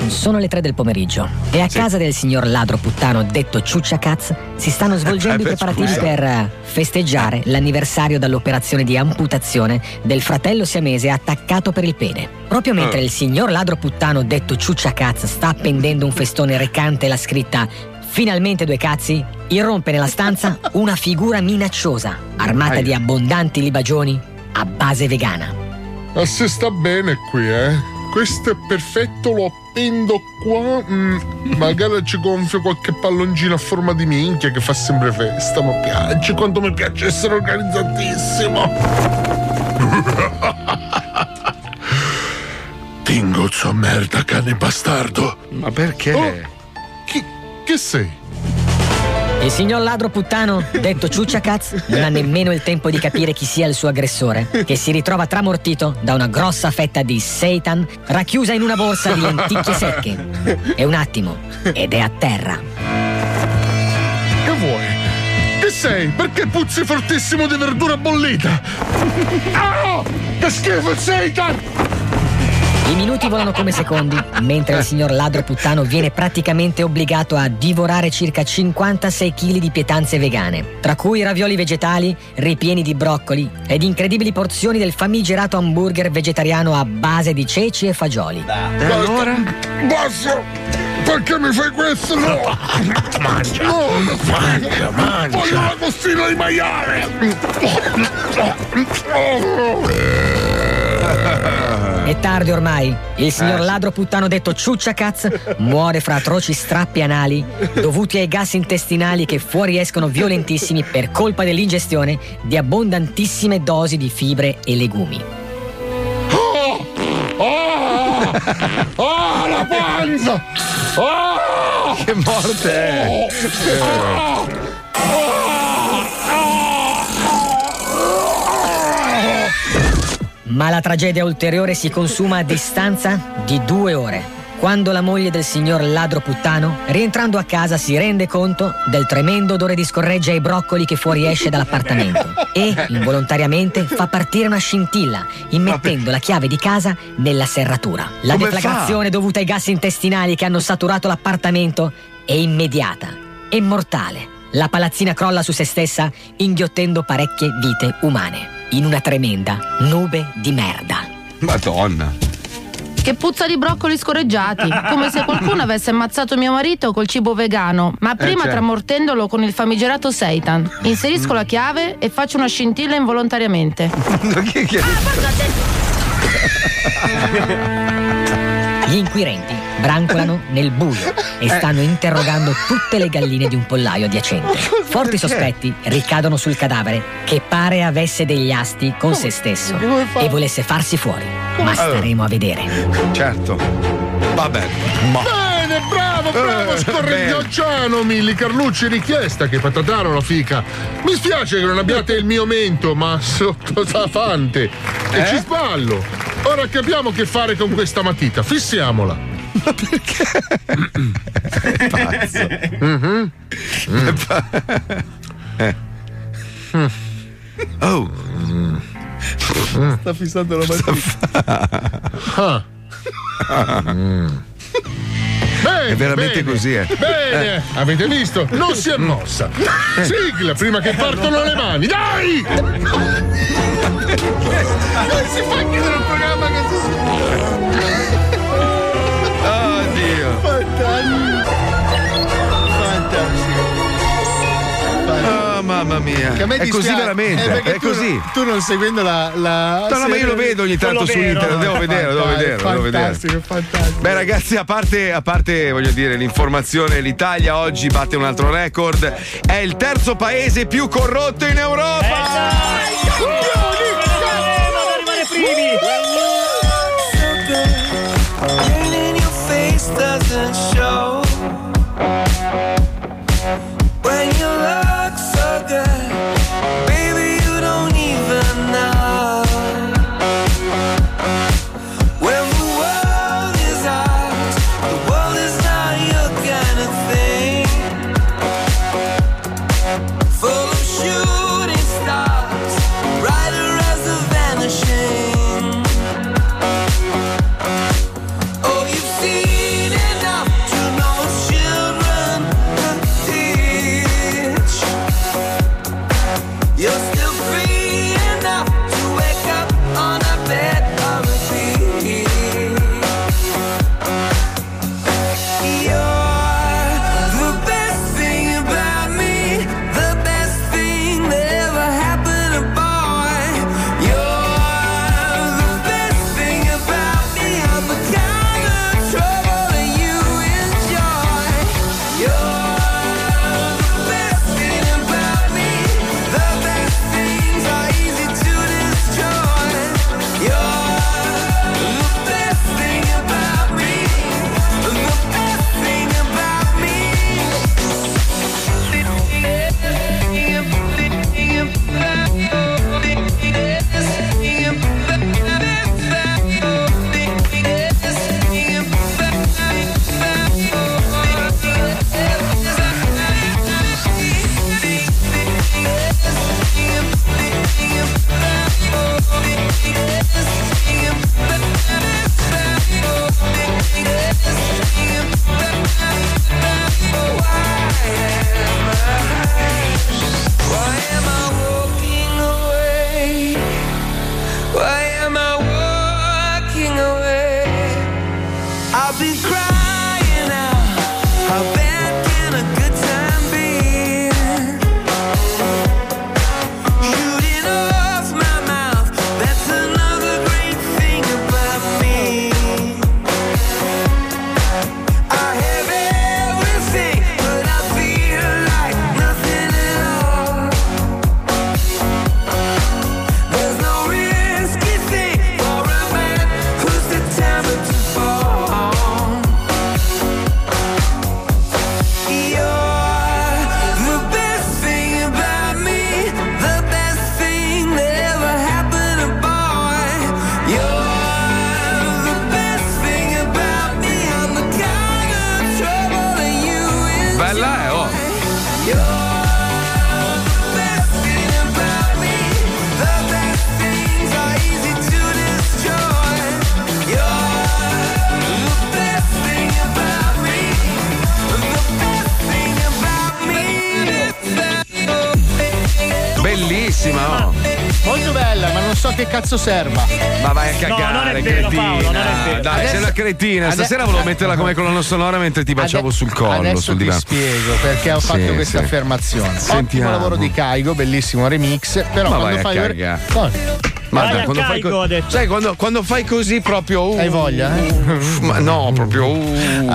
Sono le tre del pomeriggio e a casa del signor ladro puttano detto Ciucciacaz si stanno svolgendo i beh, preparativi scusa. per eh, festeggiare l'anniversario dall'operazione di amputazione del fratello siamese attaccato per il pene. Proprio mentre Ah. il signor ladro puttano detto Ciucciacaz sta appendendo un festone recante la scritta Finalmente due cazzi, irrompe nella stanza una figura minacciosa, armata Aia. di abbondanti libagioni a base vegana. Ma se sta bene qui, eh? Questo è perfetto, lo appendo qua. mm, magari ci gonfio qualche palloncino a forma di minchia che fa sempre festa. Ma piace quanto mi piace essere organizzatissimo. Tingozzo merda, cane bastardo. Ma perché? Oh, chi, che sei? Il signor ladro puttano, detto Ciucciacaz, non ha nemmeno il tempo di capire chi sia il suo aggressore, che si ritrova tramortito da una grossa fetta di seitan racchiusa in una borsa di lenticchie secche. È un attimo ed è a terra. Che vuoi? Che sei? Perché puzzi fortissimo di verdura bollita? Ah! Che schifo il seitan! I minuti volano come secondi, mentre il signor ladro puttano viene praticamente obbligato a divorare circa 56 kg di pietanze vegane, tra cui ravioli vegetali, ripieni di broccoli ed incredibili porzioni del famigerato hamburger vegetariano a base di ceci e fagioli. E allora? Basta! Perché mi fai questo? No! Mangia! No! Mangia, mangia! Voglio la costina di maiale! È tardi ormai. Il signor ladro puttano detto Ciucciacaz muore fra atroci strappi anali dovuti ai gas intestinali che fuoriescono violentissimi per colpa dell'ingestione di abbondantissime dosi di fibre e legumi. Oh! Oh! Oh, la panza! Oh! Che morte è? Oh! Ma la tragedia ulteriore si consuma a distanza di due ore. Quando la moglie del signor ladro puttano, rientrando a casa, si rende conto del tremendo odore di scorreggia ai broccoli che fuoriesce dall'appartamento e, involontariamente, fa partire una scintilla, immettendo la chiave di casa nella serratura. La Come deflagrazione dovuta ai gas intestinali che hanno saturato l'appartamento è immediata e mortale. La palazzina crolla su se stessa, inghiottendo parecchie vite umane, in una tremenda nube di merda. Madonna. che puzza di broccoli scorreggiati, come se qualcuno avesse ammazzato mio marito col cibo vegano, ma prima certo. tramortendolo con il famigerato seitan. Inserisco la chiave e faccio una scintilla involontariamente. Gli inquirenti brancolano nel buio e stanno interrogando tutte le galline di un pollaio adiacente. Forti sospetti ricadono sul cadavere che pare avesse degli asti con se stesso e volesse farsi fuori. Ma staremo a vedere. Certo. Vabbè. Ma. Bene, bravo, bravo, Eh, scorreggiacciano, Milli Carlucci, richiesta che patataro la fica. Mi spiace che non abbiate il mio mento, ma sotto Safante. E Eh? ci sballo. Ora capiamo che fare con questa matita, fissiamola. Ma perché? Pazzo. Mhm. Eh. Oh. Sta fissando la mattina. Ah. Mm. Bene, È veramente bene. così, eh. Bene, Eh. avete visto? Non si è mossa. Sigla prima che partono le mani, dai! Non si fa chiudere mia. Che a me È così veramente. eh, è tu- così. Tu non seguendo la. la No, no, ma io lo vedo ogni tanto su internet, lo devo vedere, devo vedere, lo devo vedere. Fantastico, fantastico. Beh ragazzi, a parte, a parte, voglio dire, l'informazione, l'Italia oggi batte un altro record. È il terzo paese più corrotto in Europa. Pain cazzo serva. Ma vai a cagare, non è vero, cretina. Paolo, non è vero. Dai, Adesso- sei una cretina. Stasera volevo metterla come colonna sonora mentre ti baciavo sul collo, sul ti divano. spiego perché ho Sì, fatto questa sì. affermazione. Ottimo Sentiamo. lavoro di Caigo, bellissimo remix. Però Ma quando vai a fai cagare. No, A quando fai, co- sai, quando, quando fai così proprio. uh, Hai voglia, eh? Ma no, proprio. uh.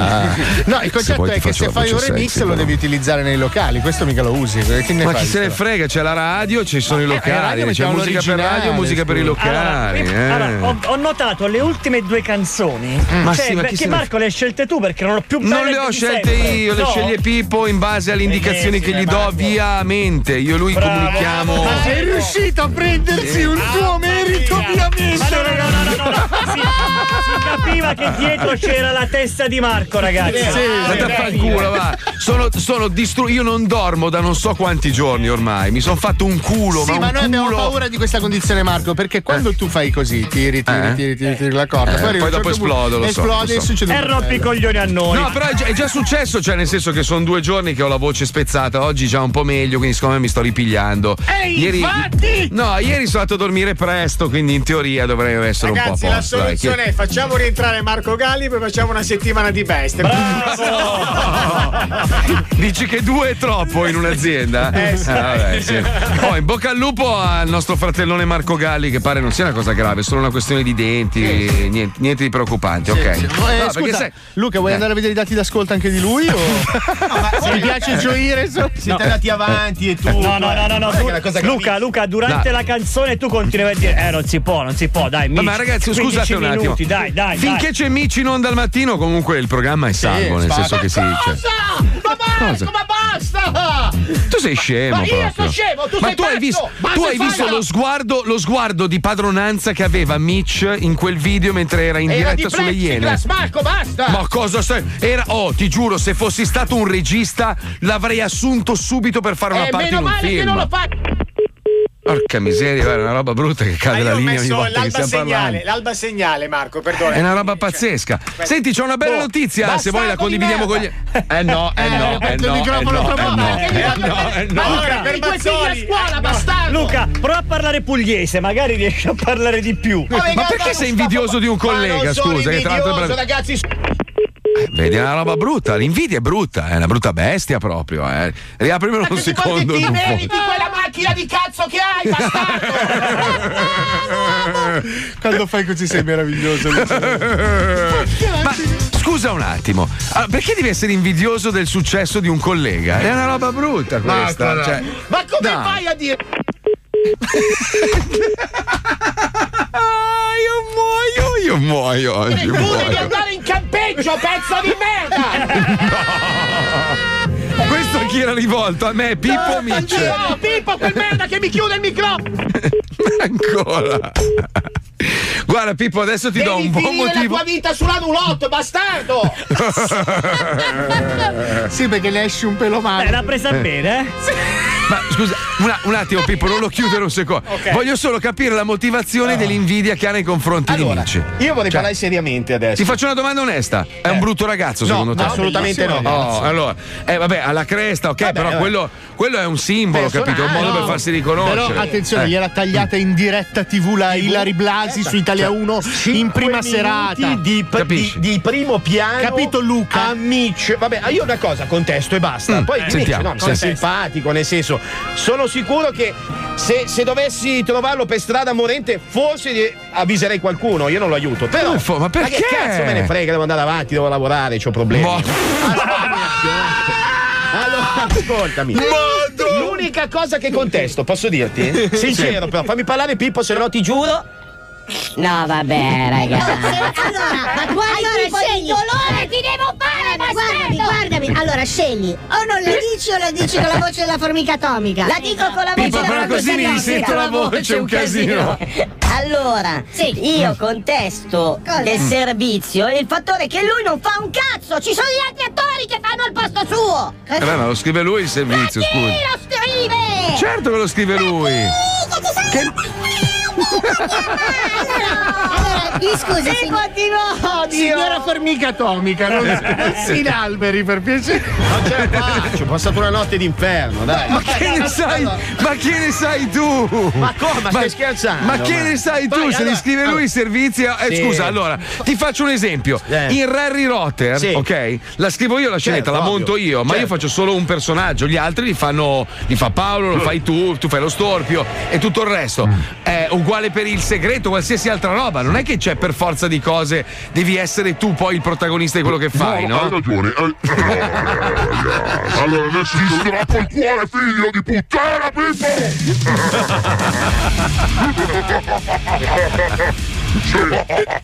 No, il concetto è che se fai un remix sexy, lo devi utilizzare nei locali, questo mica lo usi. Ne Ma fai? chi se ne frega, c'è la radio, ci sono i Eh, alla locali, c'è musica per radio, musica per i locali. Allora, eh. allora, ho, ho notato le ultime due canzoni. Ma cioè, sì, ma perché ne- Marco le hai scelte tu perché non ho più Non le ho scelte sempre. io, le No? sceglie Pippo in base alle indicazioni che gli do via mente. Io e lui comunichiamo. Ma sei riuscito a prendersi un tuo merito, ovviamente. Ma no, no, no, no, no, no. Si, si capiva che dietro c'era la testa di Marco, ragazzi. A far culo, va. Sono, sono distru- Io non dormo da non so quanti giorni ormai. Mi sono fatto un culo, Sì, ma ma noi abbiamo culo. paura di questa condizione, Marco, perché quando tu fai così, tiri, tiri, Eh? tiri, tiri, tiri la corda, Eh, poi un dopo certo esplodo, lo so, Esplode lo e so. succede E rompi i coglioni a noi. No, però è già, è già successo, cioè nel senso che sono due giorni che ho la voce spezzata, oggi già un po' meglio, quindi secondo me mi sto ripigliando. Ehi, infatti! No, ieri sono andato a dormire presto, quindi in teoria dovrei essere Ragazzi, un po' a la posto. dai, soluzione che- è facciamo rientrare Marco Galli, poi facciamo una settimana di bestia. Dici che due è troppo in un'azienda? Eh, sì. vabbè, sì. Oh, in bocca al lupo al nostro fratellone Marco Galli, che pare non sia una cosa grave, è solo una questione di denti, niente, niente di preoccupante, ok? Sì. Eh, No, scusa, sai- Luca, vuoi Eh. andare a vedere i dati d'ascolto anche di lui? O... Se ti piace gioire, so- Siete andati avanti e tutto. No, no, no, no, no. Guarda tu- che la Luca, Luca, durante Dai. la canzone tu continuavi a Eh, non si può, non si può, dai. Ma, Mici, ma ragazzi, 15 scusate un attimo. minuti, dai, dai. Finché dai. c'è Mici in onda al mattino, comunque il programma è salvo, nel spacca. senso che sì. Ma cioè- Ma? Marco, ma basta! Tu sei scemo Ma io proprio. sono scemo, tu Ma sei tu hai visto, Ma tu hai visto lo, sguardo, lo sguardo di padronanza che aveva Mitch in quel video mentre era in Era di diretta sulle Iene? Marco, basta! Ma cosa sei? Era, oh, ti giuro, se fossi stato un regista l'avrei assunto subito per fare una Eh, parte meno male che non lo fai! Porca miseria, guarda, è una roba brutta che cade Ma la linea ogni volta che l'alba stiamo segnale, parlando. l'alba segnale, Marco, perdona. È una roba pazzesca. Senti, c'è una bella Oh, notizia, se vuoi la condividiamo con gli. Eh no, eh no, eh no, eh microfono no, eh no, che eh fa no, eh no. Ma Luca, per I tuoi figli a Mazzoli. scuola, bastardo! Luca, prova a parlare pugliese, magari riesci a parlare di più. Ma Ma perché sei invidioso di un collega, Ma non sono scusa? Che tra l'altro è Vedi, è una roba brutta. L'invidia è brutta, è una brutta bestia proprio. Eh. Riaprimelo un secondo. ti meriti quella macchina di cazzo che hai, bastardo! Quando fai così sei meraviglioso. Ma scusa un attimo, ah, perché devi essere invidioso del successo di un collega? È una roba brutta questa. No. cioè- Ma come Dai. fai a dire? Ah, io muoio, io muoio oggi. Devi Muoio. andare in campeggio, pezzo di merda! Questo a chi era rivolto? A me, Pippo o Mitch? No, Pippo, quel merda che mi chiude il microfono! Ancora. Guarda, Pippo, adesso ti do Devi un buon finire la motivo. tua vita sulla roulotte, bastardo! sì, perché ne esci un pelo male. Eh, l'ha presa bene, eh? Ma scusa, una- un attimo, Pippo, non lo chiudere un secondo. Ok. Voglio solo capire la motivazione dell'invidia che ha nei confronti di Allora, Mitch. io vorrei Cioè, parlare seriamente adesso. Ti faccio una domanda onesta. È un brutto ragazzo, No, secondo te? no, assolutamente no. Oh, allora, eh, vabbè, alla cresta, ok, Vabbè, però vabbè. Quello, quello è un simbolo, capito? È un modo No, per farsi riconoscere. Però attenzione, Eh. gliela tagliata in diretta TV la Ilari Blasi su Italia 1 in prima serata. Di, di, di primo piano. Capito, Luca? A Mitch. Vabbè, io una cosa contesto e basta. Mm, Poi eh, Mitch, sentiamo, no, sentiamo. simpatico, nel senso, sono sicuro che se, se dovessi trovarlo per strada morente, forse avviserei qualcuno, io non lo aiuto. Però, Ma fo- ma perché? che cazzo me ne frega, devo andare avanti, devo lavorare, ho problemi. Boh. Allora, ascoltami. L'unica cosa che contesto, posso dirti? Sincero, però, fammi parlare Pippo, se no ti giuro. No, vabbè, ragazzi. Allora, ma quando Allora, scegli dolore ti devo fare, Ma guardami, guardami. Allora scegli, o non la dici o la dici con la voce della formica atomica. La dico con la voce Pippo, della però così mi formica risento la voce, un casino. Allora, io contesto Cosa? del servizio il fattore che lui non fa un cazzo. Ci sono gli altri attori che fanno il posto suo. Eh beh, ma lo scrive lui il servizio, Chi scusa. lo scrive? Certo che lo scrive lui. Che ci sono- Allora, mi scusi, Sì, signor- continua, Signora formica atomica, non, non si inalberi per piacere. Non ce la faccio, ho passato una notte d'inferno, dai. Ma che ne sai? Ma che ne sai tu? Ma come? Ma stai scherzando? Ma che ne sai tu? Vai, Se li scrive lui i servizi. Eh, Sì. Scusa, allora, ti faccio un esempio. Eh. In Harry Rotter, Sì. ok? La scrivo io la scenetta, Certo, la ovvio. monto io, ma io Certo. faccio solo un personaggio, gli altri li fanno. li fa Paolo, lo fai tu, tu fai lo storpio e tutto il resto. Mm. È uguale per il segreto, qualsiasi altra roba. Non è che c'è per forza di cose, devi essere tu poi il protagonista di quello che fai, no? Hai ragione. hai- Allora adesso ti strappo il cuore, figlio di puttana, Pippo!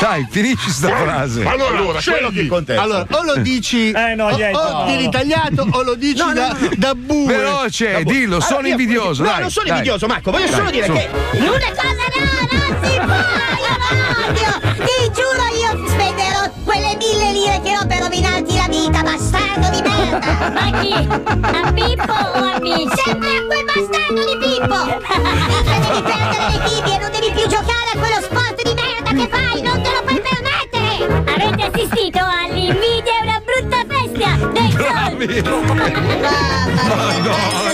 Dai, finisci sta frase. Allora, quello che contesta. Allora, o lo dici Eh, no, o, o no. vieni tagliato o lo dici No, no, da, no, da bue. Veloce, dillo, Allora, sono io- invidioso. No, dai, non sono dai. invidioso, Marco. Voglio Dai, solo dire su. che. Una cosa no, non si può, io lo odio. Ti giuro io vita, bastardo di merda. Ma chi? A Pippo o a Miss? Sempre a quel bastardo di Pippo. Dice devi perdere le figlie e non devi più giocare a quello sport di merda che fai, non te lo puoi permettere. Avete assistito all'invidia e una brutta bestia dei soldi! Quanto sei bravo. Madonna,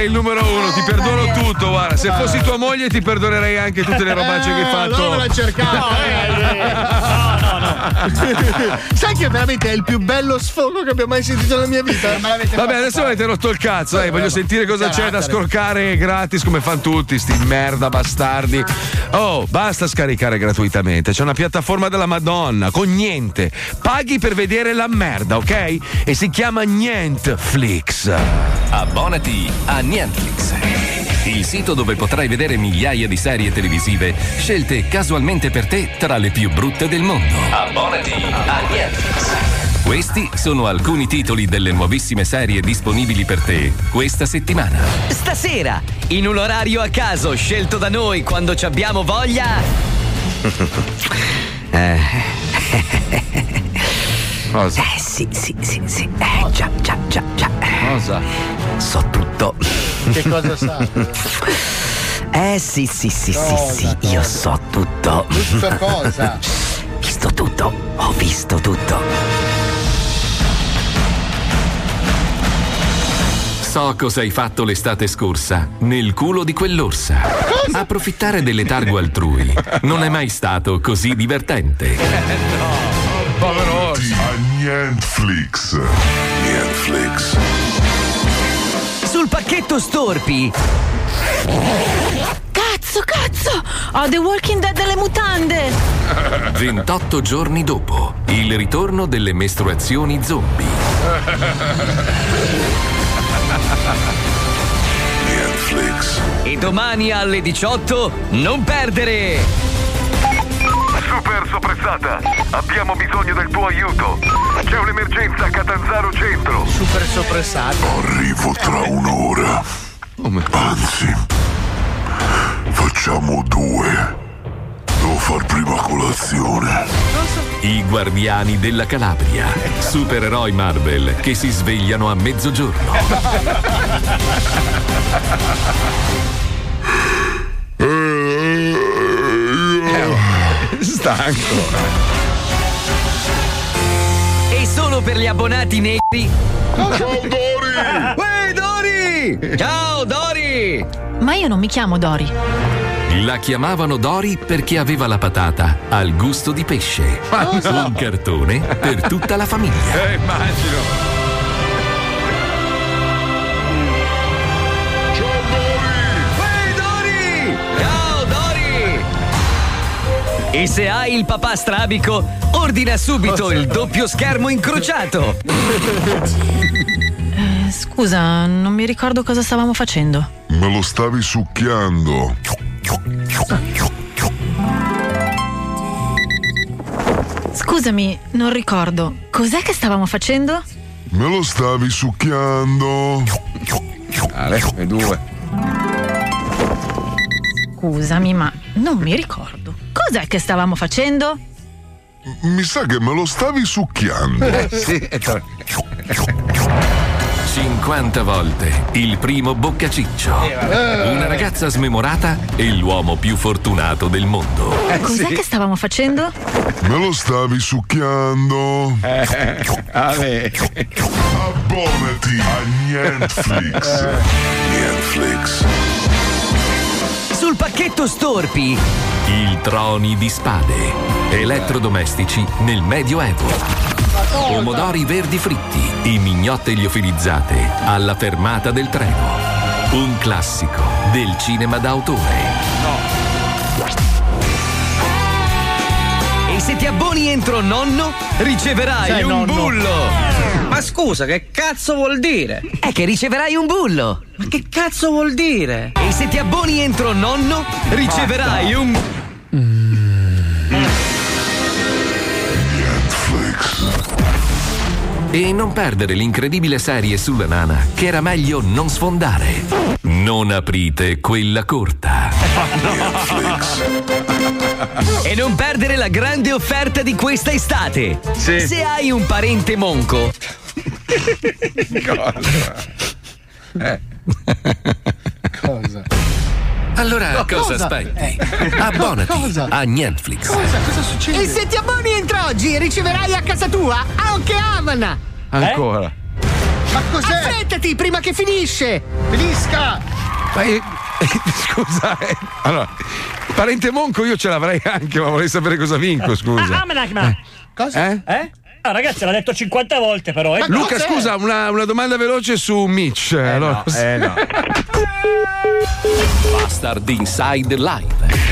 sei il numero uno, ti perdono tutto, guarda. Se fossi tua moglie ti perdonerei anche tutte le robacce che hai fatto. Allora me l'ha cercato. Sai che veramente è il più bello sfogo che abbia mai sentito nella mia vita? Vabbè, adesso avete rotto il cazzo, dai, voglio sentire cosa c'è da scorcare gratis come fanno tutti, sti merda bastardi. Oh, basta scaricare gratuitamente, c'è una piattaforma della Madonna con niente. Paghi per vedere la merda, ok? E si chiama Nientflix. Abbonati a Nientflix. Il sito dove potrai vedere migliaia di serie televisive scelte casualmente per te tra le più brutte del mondo. Abbonati a Nientflix. Questi sono alcuni titoli delle nuovissime serie disponibili per te questa settimana. Stasera, in un orario a caso scelto da noi quando ci abbiamo voglia. Eh. Cosa? Eh sì, sì, sì, sì. Eh, già, già, già, già. Cosa? So tutto. Che cosa sa? Eh sì, sì, sì, sì, Cosa, sì, io so tutto. Tutto cosa? Visto tutto, ho visto tutto. So cosa hai fatto l'estate scorsa nel culo di quell'orsa. Approfittare del letargo altrui non è mai stato così divertente. Povero A Nientflix. Nientflix. Pacchetto Storpi. Cazzo, cazzo! Ho The Walking Dead delle mutande! 28 giorni dopo, il ritorno delle mestruazioni zombie. Nientflix. E domani alle 18 non perdere! Super soppressata, abbiamo bisogno del tuo aiuto. C'è un'emergenza a Catanzaro Centro. Super soppressato. Arrivo tra un'ora. Anzi, facciamo due. Devo far prima colazione. I guardiani della Calabria. Supereroi Marvel che si svegliano a mezzogiorno. Stanco. E solo per gli abbonati neri. Ciao Dori! Uè, Dori! Ciao, Dori! Ma io non mi chiamo Dori. La chiamavano Dori perché aveva la patata al gusto di pesce. Un cartone per tutta la famiglia. Eh, immagino. E se hai il papà strabico, ordina subito il doppio schermo incrociato. Eh, scusa, non mi ricordo cosa stavamo facendo. Me lo stavi succhiando. Scusami, non ricordo. Cos'è che stavamo facendo? Me lo stavi succhiando. Ale, e due. Scusami, ma non mi ricordo. Cos'è che stavamo facendo? Mi sa che me lo stavi succhiando. Eh, sì, tre. 50 volte il primo boccaciccio. vabbè. Una ragazza smemorata e l'uomo più fortunato del mondo. Cos'è che stavamo facendo? Me lo stavi succhiando? Eh, vabbè. Abbonati a Netflix. Netflix. Sul pacchetto Storpi. Il troni di spade. Elettrodomestici nel Medioevo. Pomodori verdi fritti, i mignotte liofilizzate alla fermata del treno. Un classico del cinema d'autore. E se ti abboni entro nonno, riceverai Sei un nonno. bullo. Ma scusa, che cazzo vuol dire? È che riceverai un bullo. Ma che cazzo vuol dire? E se ti abboni entro nonno, riceverai un. E non perdere l'incredibile serie sulla nana che era meglio non sfondare. Non aprite quella corta. E non perdere la grande offerta di questa estate. Se hai un parente monco. Eh. Cosa? Allora No, cosa, cosa? aspetti? Eh. Abbonati Cosa? a Netflix. Cosa? Cosa succede? E se ti abboni entro oggi, riceverai a casa tua anche Amana. Ancora. Ma cos'è? Affrettati prima che finisce. Finisca! Ma eh, scusa, eh, allora, parente monco io ce l'avrei anche, ma vorrei sapere cosa vinco, scusa. Ah, ma. Cosa? Eh? Eh? Ah, ragazzi, l'ha detto 50 volte, però. Eh. Luca, scusa, una, una domanda veloce su Mitch. allora, no, eh, no. Bastard Inside Live.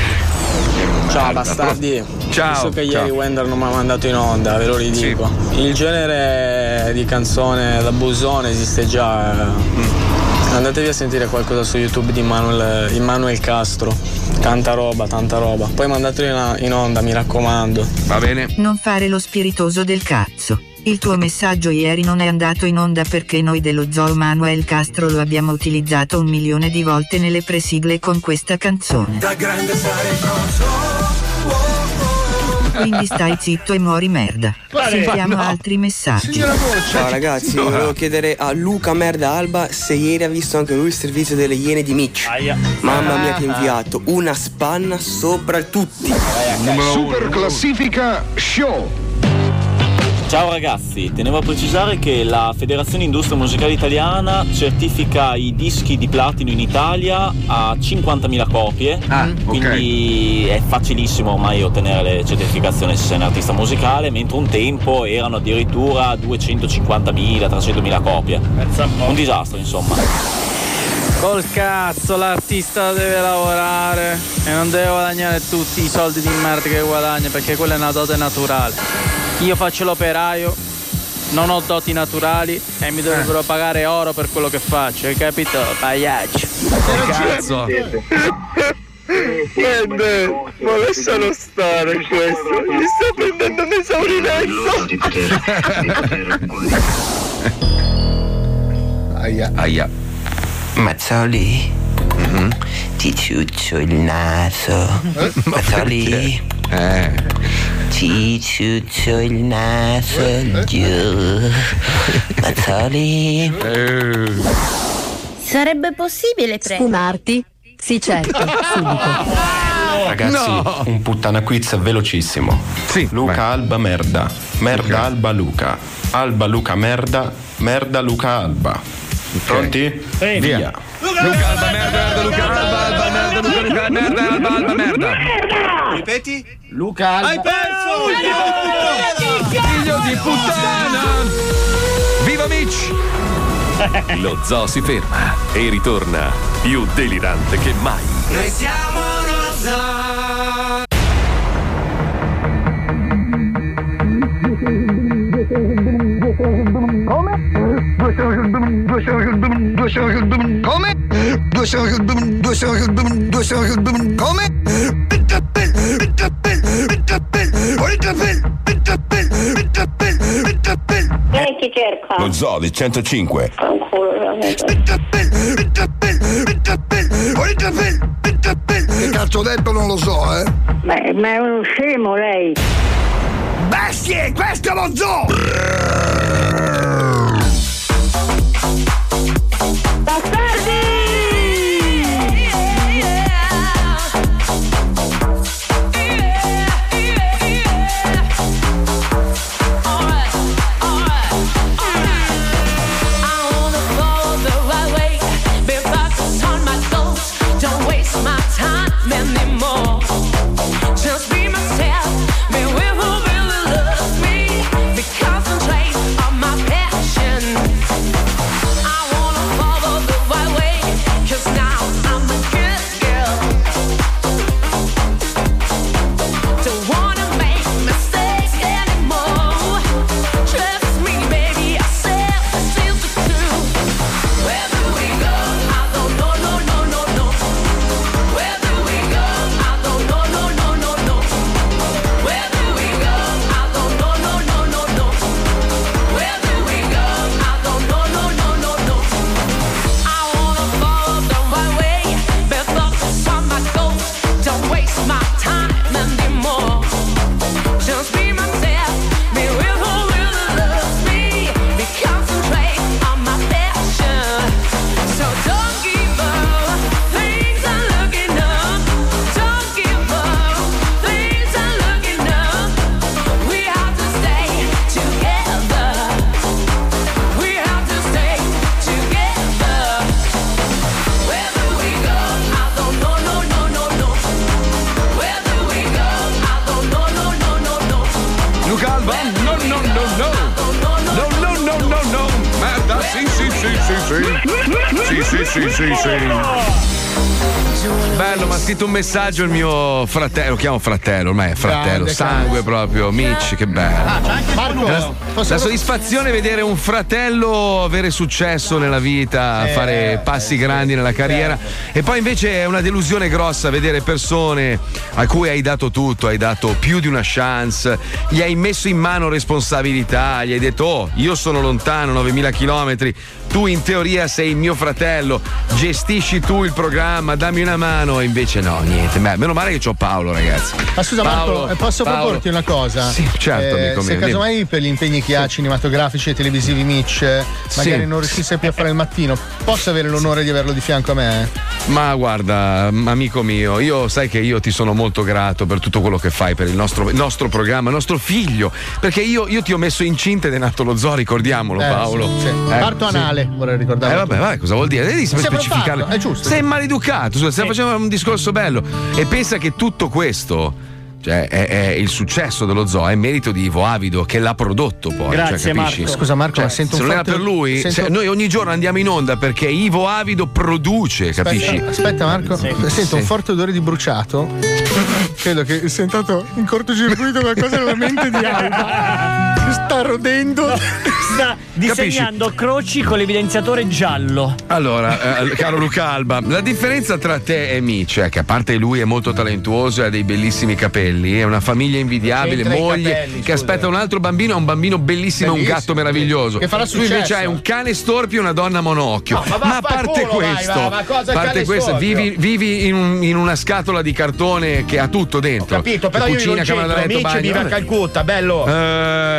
Ciao bastardi, Ciao, visto che ciao. ieri Wender non mi ha mandato in onda, ve lo ridico. Il genere di canzone da busone esiste già. eh. Andatevi a sentire qualcosa su YouTube di Manuel, Immanuel Castro. Tanta roba, tanta roba. Poi mandatelo in, onda, mi raccomando. Va bene. Non fare lo spiritoso del cazzo. Il tuo messaggio ieri non è andato in onda perché noi dello zoo Manuel Castro lo abbiamo utilizzato un milione di volte nelle presigle con questa canzone. Da grande sarei Quindi stai zitto e muori merda. Sentiamo no. altri messaggi. Ciao ragazzi, volevo chiedere a Luca Merda Alba se ieri ha visto anche lui il servizio delle Iene di Mitch. Mamma mia che inviato, una spanna sopra tutti. Super classifica show. Ciao ragazzi, tenevo a precisare che la Federazione Industria Musicale Italiana certifica i dischi di platino in Italia a 50.000 copie, quindi è facilissimo ormai ottenere le certificazioni se sei un artista musicale, mentre un tempo erano addirittura 250.000, 300.000 copie. Un disastro insomma. Col cazzo, l'artista deve lavorare e non deve guadagnare tutti i soldi di merda che guadagna perché quella è una dote naturale. Io faccio l'operaio, non ho doti naturali e mi dovrebbero pagare oro per quello che faccio, hai capito? Pagliaccio. Cazzo. Niente, ma lascialo stare questo, mi sta prendendo un Aia. Aia. Mazzoli, ti ciuccio il naso. Mazzoli, ti ciuccio il naso giù. Mazzoli. Sarebbe possibile prendere. Sfumarti? Sì, certo, subito. Ragazzi, un puttana quiz velocissimo. Luca Alba merda. Merda Alba Luca. Alba Luca merda. Merda Luca Alba. Pronti? Sì. Via. Luca Alba merda, merda, Luca Alba, Alba merda, Luca Luca merda, Alba Alba merda. Ripeti? Luca Alba. Hai perso! Figlio di puttana! Viva Mitch! Lo zoo si ferma e ritorna più delirante che mai. Noi siamo lo zoo. Come? Come? Lei chi cerca? Lo zoo di 105. Che cazzo ho detto non lo so, eh? Beh, ma è uno scemo lei. Bestie, questo è lo zoo! Basta! Sì, sì, sì, sì, sì. Sì, sì, sì, sì, sì. Bello, mi ha scritto un messaggio il mio fratello, lo chiamo fratello, ormai è fratello, Grande, sangue proprio, Mitch, che bello. Marco, la, la soddisfazione vedere un fratello avere successo nella vita, Eh, fare passi grandi nella carriera e poi invece è una delusione grossa vedere persone a cui hai dato tutto, hai dato più di una chance, gli hai messo in mano responsabilità, gli hai detto oh io sono lontano 9000 km, entre tu in teoria sei mio fratello, gestisci tu il programma, dammi una mano e invece no, niente, Beh, meno male che c'ho Paolo ragazzi. Ma scusa Paolo, Marco, eh, posso Paolo. proporti una cosa? Sì, certo, Eh, amico Se mio, casomai per gli impegni che ha cinematografici e televisivi Mitch, eh, magari Sì. non riuscisse più a fare il mattino, posso avere l'onore di averlo di fianco a me? Ma guarda, amico mio, io sai che io ti sono molto grato per tutto quello che fai per il nostro, il nostro programma, il nostro figlio. Perché io, io ti ho messo incinta ed è nato lo zoo, ricordiamolo, Eh, Paolo. sì, sì. Eh, Parto sì. Anale, vorrei ricordare. Eh vabbè, vabbè, cosa vuol dire? Devi fatto, è giusto. Sei maleducato, scusa, stiamo facendo un discorso bello. E pensa che tutto questo. Cioè, è, è il successo dello zoo è merito di Ivo Avido che l'ha prodotto poi. Grazie, cioè? Marco. Scusa, Marco, Cioè, ma sento se un non era per lui, sento- se- noi ogni giorno andiamo in onda perché Ivo Avido produce, capisci? Aspetta, aspetta, Marco, sento Sì. un forte odore di bruciato. Credo che sia entrato in cortocircuito qualcosa nella mente di Alba. Sta rodendo. Sta disegnando croci con l'evidenziatore giallo. Allora, eh, caro Luca Alba, la differenza tra te e Mitch è che a parte lui è molto talentuoso e ha dei bellissimi capelli, è una famiglia invidiabile, moglie capelli, che aspetta un altro bambino, è un bambino bellissimo, Bellissimo, un gatto meraviglioso. che farà tu invece successo. hai un cane storpio e una donna monocchio. No, ma va ma a parte culo, vai, questo, va, ma parte cane questo vivi, vivi in, un- in una scatola di cartone che ha tutto dentro. Capito, però io Cucina, in camera da centro, letto, amici, bagno. vive a Calcutta, bello.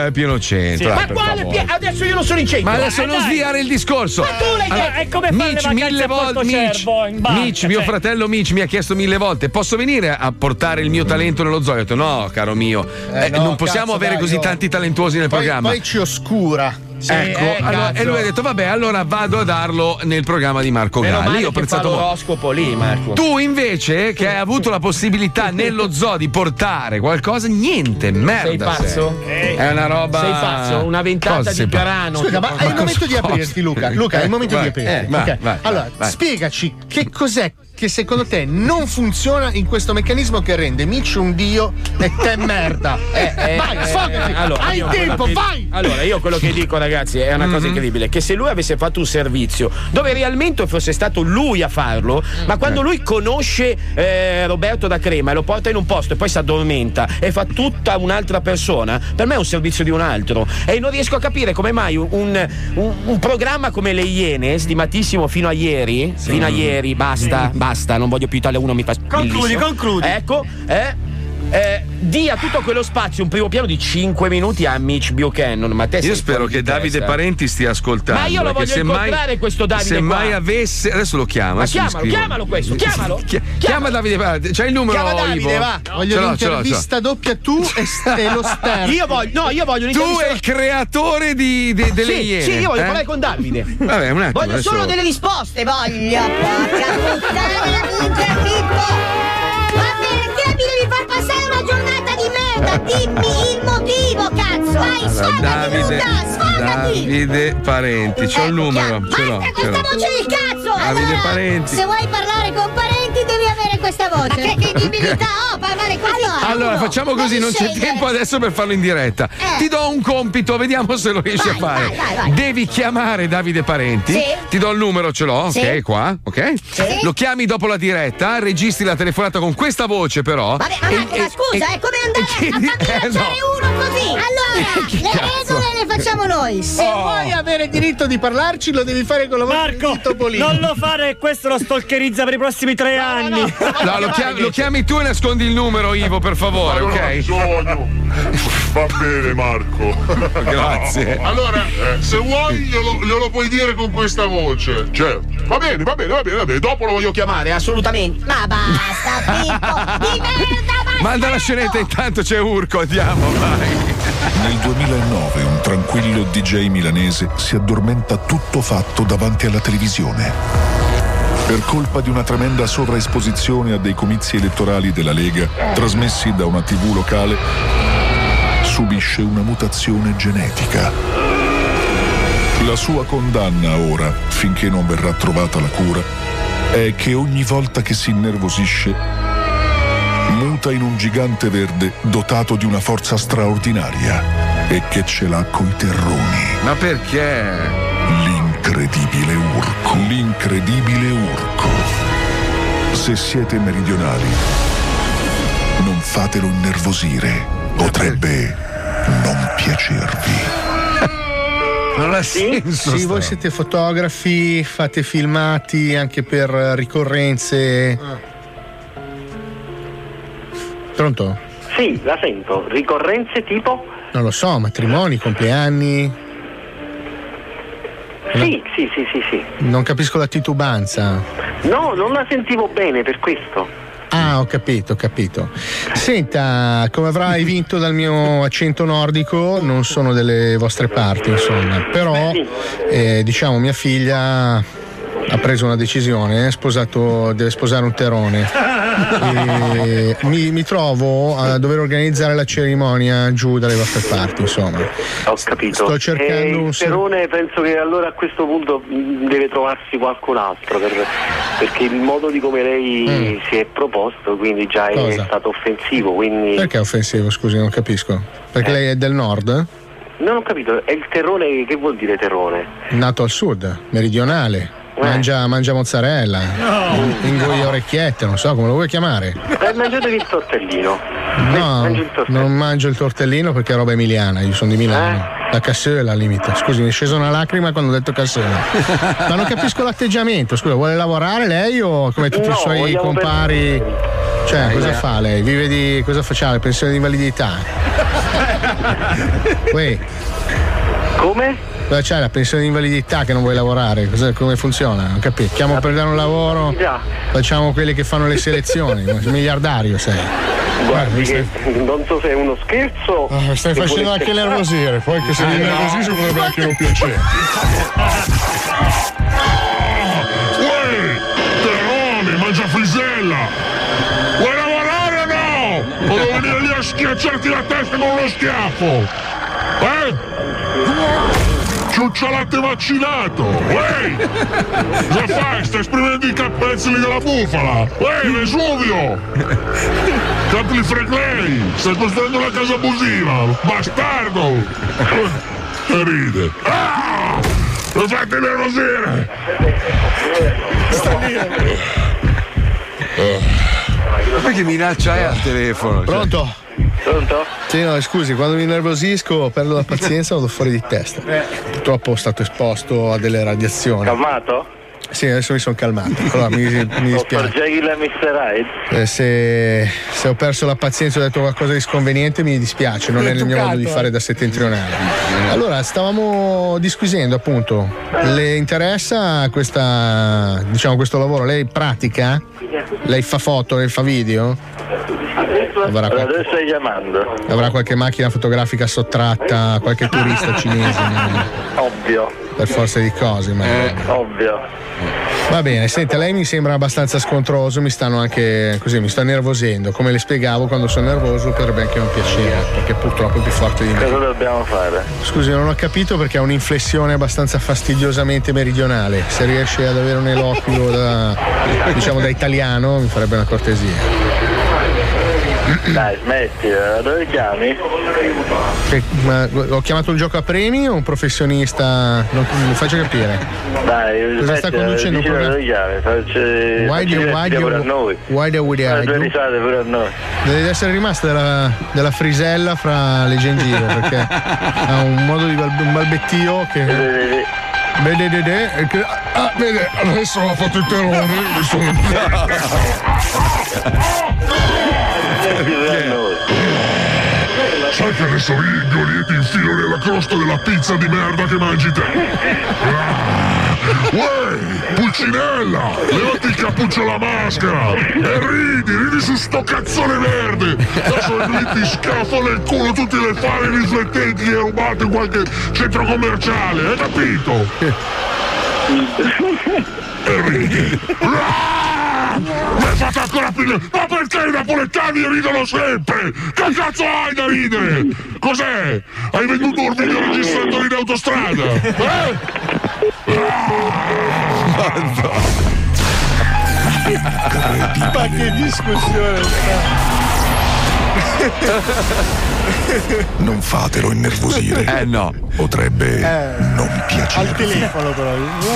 Eh, pieno centro. Ma dai, per quale pie- Adesso io non sono in centro. Ma adesso Eh, non dai. sviare il discorso. Ma tu l'hai Allora, detto. è come Mitch, mille a volte, Mitch, barca, Mitch, mio cioè. fratello Mitch mi ha chiesto mille volte: posso venire a portare il mio talento nello zoo? Io ho detto: no, caro mio, Eh, eh, no, non possiamo cazzo, avere dai, così no. tanti talentuosi nel Poi, programma. poi ci oscura. Ecco, eh, allora- e lui ha detto: Vabbè, allora vado a darlo nel programma di Marco Meno Galli. Io ho pensato l'oroscopo lì, Marco. Tu invece, che hai avuto la possibilità nello zoo di portare qualcosa, niente, merda. Sei pazzo? sei. È una roba. Sei pazzo, una ventata Cosa di grano. Scusa, ma è il momento di aprirti, Luca. Luca, è il momento Vai, di aprirti. eh, vai, Ok. vai, allora, vai. spiegaci che cos'è che secondo te non funziona in questo meccanismo che rende Mitch un dio e te merda. Eh, eh, vai, eh, sfogati! allora, Hai tempo, che- vai! Allora, io quello che dico, ragazzi, è una cosa Mhm. incredibile: che se lui avesse fatto un servizio dove realmente fosse stato lui a farlo, ma quando lui conosce eh, Roberto da Crema e lo porta in un posto e poi si addormenta e fa tutta un'altra persona, per me è un servizio di un altro. E non riesco a capire come mai un, un- un- un programma come Le Iene, stimatissimo fino a ieri, fino a ieri, basta, basta, non voglio più Italia 1, mi fa Concludi, bellissimo. concludi. Ecco, eh. Eh, dia tutto quello spazio, un primo piano di 5 minuti a Mitch Buchanan. Ma te Io spero che Davide testa. Parenti stia ascoltando. Ma io lo perché voglio se mai- incontrare questo Davide Se qua. mai avesse. Adesso lo chiamo. Ma chiamalo, chiamalo questo, chiamalo. Chi- Chiama Davide Parenti. C'hai il numero Chiama Davide, Ivo? va. Ce Voglio l'intervista doppia tu e, e lo sterzo. Io voglio, no, io voglio Tu un'intervista. e il creatore di, de- delle sì, Iene. sì, io voglio eh? parlare con Davide. Vabbè, un attimo. Voglio adesso- solo delle risposte, voglio. Porca puttana, minchia Pippo. Ma perché mi devi far merda? Dimmi il motivo, cazzo. Vai, sfogati, Davide, Luca, sfogati. Davide Parenti, c'ho il numero. Basta questa voce di cazzo! Davide allora, Parenti. Se vuoi parlare con parenti questa voce. Ma che credibilità ho parlare con loro? Allora, facciamo così, non c'è tempo adesso per farlo in diretta. Eh. Ti do un compito, vediamo se lo riesci Vai, a fare. vai, vai, vai. Devi chiamare Davide Parenti. Sì. Ti do il numero, ce l'ho, Sì. ok, qua, ok? Sì. Lo chiami dopo la diretta, registri la telefonata con questa voce, però. Vabbè, ma, E- Marco, e- ma scusa, e- è come andare e- a farmi eh, lanciare no. uno così. Allora, Che le cazzo? regole le facciamo noi. Se vuoi avere diritto di parlarci, lo devi fare con la voce Marco, di Topolino. non lo fare, questo lo stalkerizza per i prossimi tre anni. No, lo, chiami, lo chiami tu e nascondi il numero, Ivo, per favore, ok? Va bene, Marco. Grazie. Allora, se vuoi, glielo, glielo puoi dire con questa voce. Certo. Va bene, va bene, va bene, va bene. Dopo lo voglio chiamare, assolutamente. Ma basta, Pippo. Di merda, basta. Manda la scenetta, intanto c'è Urco, andiamo, vai. Nel 2009 un tranquillo DJ milanese si addormenta tutto fatto davanti alla televisione. Per colpa di una tremenda sovraesposizione a dei comizi elettorali della Lega, trasmessi da una tv locale, subisce una mutazione genetica. La sua condanna ora, finché non verrà trovata la cura, è che ogni volta che si innervosisce, muta in un gigante verde dotato di una forza straordinaria e che ce l'ha coi terroni. Ma perché? L'incredibile urco. L'incredibile urco. Se siete meridionali, non fatelo innervosire. Potrebbe non piacervi. Non ha Sì, voi siete fotografi, fate filmati anche per ricorrenze. Pronto? Sì, la sento. Ricorrenze tipo? Non lo so, matrimoni, compleanni. Sì, sì, sì, sì, sì. Non capisco la titubanza. No, non la sentivo bene per questo. Ah, ho capito, ho capito. Senta, come avrai vinto dal mio accento nordico, non sono delle vostre parti, insomma. Però, eh, diciamo, mia figlia ha preso una decisione, è sposato, deve sposare un terone. E mi, mi trovo a dover organizzare la cerimonia giù dalle vostre parti, insomma. Ho capito. Sto cercando un Perone penso che allora a questo punto mh, deve trovarsi qualcun altro per- perché il modo di come lei si è proposto quindi già è Mm. Cosa? stato offensivo quindi Perché è offensivo, scusi, non capisco. Perché lei è del nord? non ho capito è il terrone che vuol dire terrone? Nato al sud, meridionale. Mangia, mangia mozzarella, ingoia orecchiette, non so come lo vuoi chiamare. Eh, mangiatevi il tortellino No, non mangio il tortellino perché è roba emiliana, io sono di Milano. Eh? La Cassola al limite. Scusi, mi è scesa una lacrima quando ho detto Cassola. Ma non capisco l'atteggiamento. Scusa, vuole lavorare lei o come tutti No, i suoi compari? Cioè, Eh, cosa eh. fa lei? Vive di. cosa facciamo? Pensione di invalidità? Uè. Come? Cosa c'è la pensione di invalidità che non vuoi lavorare? Cosa- come funziona? Non capisco. Chiamo per dare un lavoro, facciamo quelli che fanno le selezioni. Miliardario sei. Guardi che non so se è uno scherzo Ah, stai facendo anche nervosire, poi che se mi no. nervosisco potrebbe anche non piacere. Uè, Terone, mangia frisella! Vuoi lavorare o no? O devo venire lì a schiacciarti la testa con uno schiaffo? Eh? Ciucciolatte vaccinato! Uè! Cosa fai? Stai esprimendo i capezzoli della bufala! Uè, Vesuvio! Capli Fregley! Stai costruendo una casa abusiva! Bastardo! E ride! Ah! Lo fate nervosire! Ma perché minaccia è al telefono? Cioè, Pronto? Pronto? Sì, no, scusi, quando mi nervosisco perdo la pazienza vado fuori di testa. Purtroppo sono stato esposto a delle radiazioni. Calmato? Sì, adesso mi sono calmato. Allora mi, mi dispiace. E Mr. Hyde? Eh, se, se ho perso la pazienza e ho detto qualcosa di sconveniente mi dispiace, non è nel mio modo di fare da settentrionale. Allora, stavamo disquisendo appunto. Le interessa questa, diciamo, questo lavoro? Lei pratica? Lei fa foto, lei fa video? Avrà qualche, dove stai chiamando? avrà qualche macchina fotografica sottratta, qualche turista cinese? Ovvio, Per forza di cose, ma. ovvio. Va bene, senta, lei mi sembra abbastanza scontroso, mi stanno anche così, mi sta nervosendo. Come le spiegavo, quando sono nervoso potrebbe anche non piacere, perché purtroppo è più forte di me. Cosa dobbiamo fare? Scusi, non ho capito perché ha un'inflessione abbastanza fastidiosamente meridionale. Se riesce ad avere un eloquio da, diciamo, da italiano, mi farebbe una cortesia. Dai, smetti, da dove chiami? Che- ma ho chiamato un gioco a premi o un professionista? Non, mi faccio capire. Dai, Cosa sta smetti, conducendo un programma? dove chiami? Facci, Why do, why divertire pure a do, noi. why do we do? due risate pure a noi. Deve essere rimasta della, della frisella fra le gengive perché ha un modo di bal- un balbettio che. Vede, vede, e che- ah, vede, adesso ho fatto il terrore. mi sono- Sai che adesso rigoli e ti infilo nella crosta della pizza di merda che mangi te? Ah! Uè, Pulcinella, levati il cappuccio alla maschera e ridi, ridi su sto cazzone verde. Adesso lì ti scafo nel culo tutte le fare riflettenti che hai rubato in qualche centro commerciale, hai capito? E ridi. Ah! Mi hai fatto ancora più. Ma perché i napoletani ridono sempre? Che cazzo hai da ridere? Cos'è? Hai venduto un videoregistratore in autostrada? Eh? Ma che discussione Non fatelo innervosire. Eh no. Potrebbe non Al piacere. telefono però.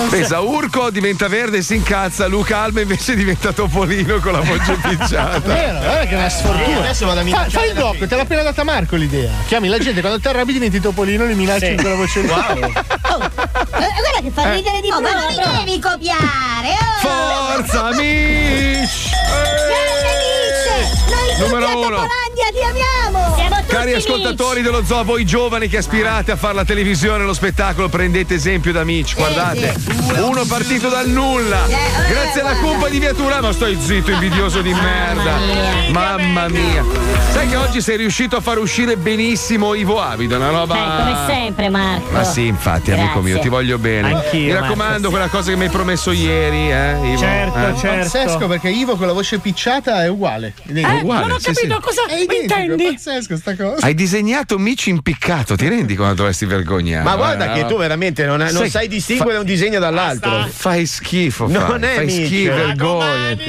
Pensa, Urco diventa verde e si incazza, Luca Alba invece diventa Topolino con la voce È picciata. vero, guarda che è una sfortuna. Adesso vado a Fa, minacciare fai il doppio, te l'ha appena data Marco l'idea. Chiami la gente quando ti arrabbi diventi Topolino, li minacci Sì. con la voce Wow. Eh, guarda che fa ridere di Oh, più. ma non mi devi copiare, oh! Forza amici! Mitch! Noi Numero uno. Ti amiamo! Siamo tutti Cari ascoltatori dello zoo, voi giovani che aspirate a fare la televisione e lo spettacolo, prendete esempio da Mitch. Guardate, uno partito dal nulla, grazie alla colpa di Viatura. Ma stai zitto, invidioso di merda. Mamma mia. Sai che oggi sei riuscito a far uscire benissimo Ivo Avido, una roba. Eh, come sempre, Marco. Ma sì, infatti, amico Grazie. mio, ti voglio bene. Anch'io, Mi raccomando, Marco. quella cosa che mi hai promesso ieri, eh, Ivo? Certo, Eh? Pazzesco perché Ivo con la voce picciata è uguale. Eh, uguale, non ho sì, capito sì. cosa è intendi. È pazzesco sta cosa. Hai disegnato Mitch impiccato, ti rendi quando dovresti vergognare? Ma guarda Eh, che tu veramente non, non Sai- sai distinguere un disegno dall'altro. Fai schifo, Non fai, è fai schifo, vergognati.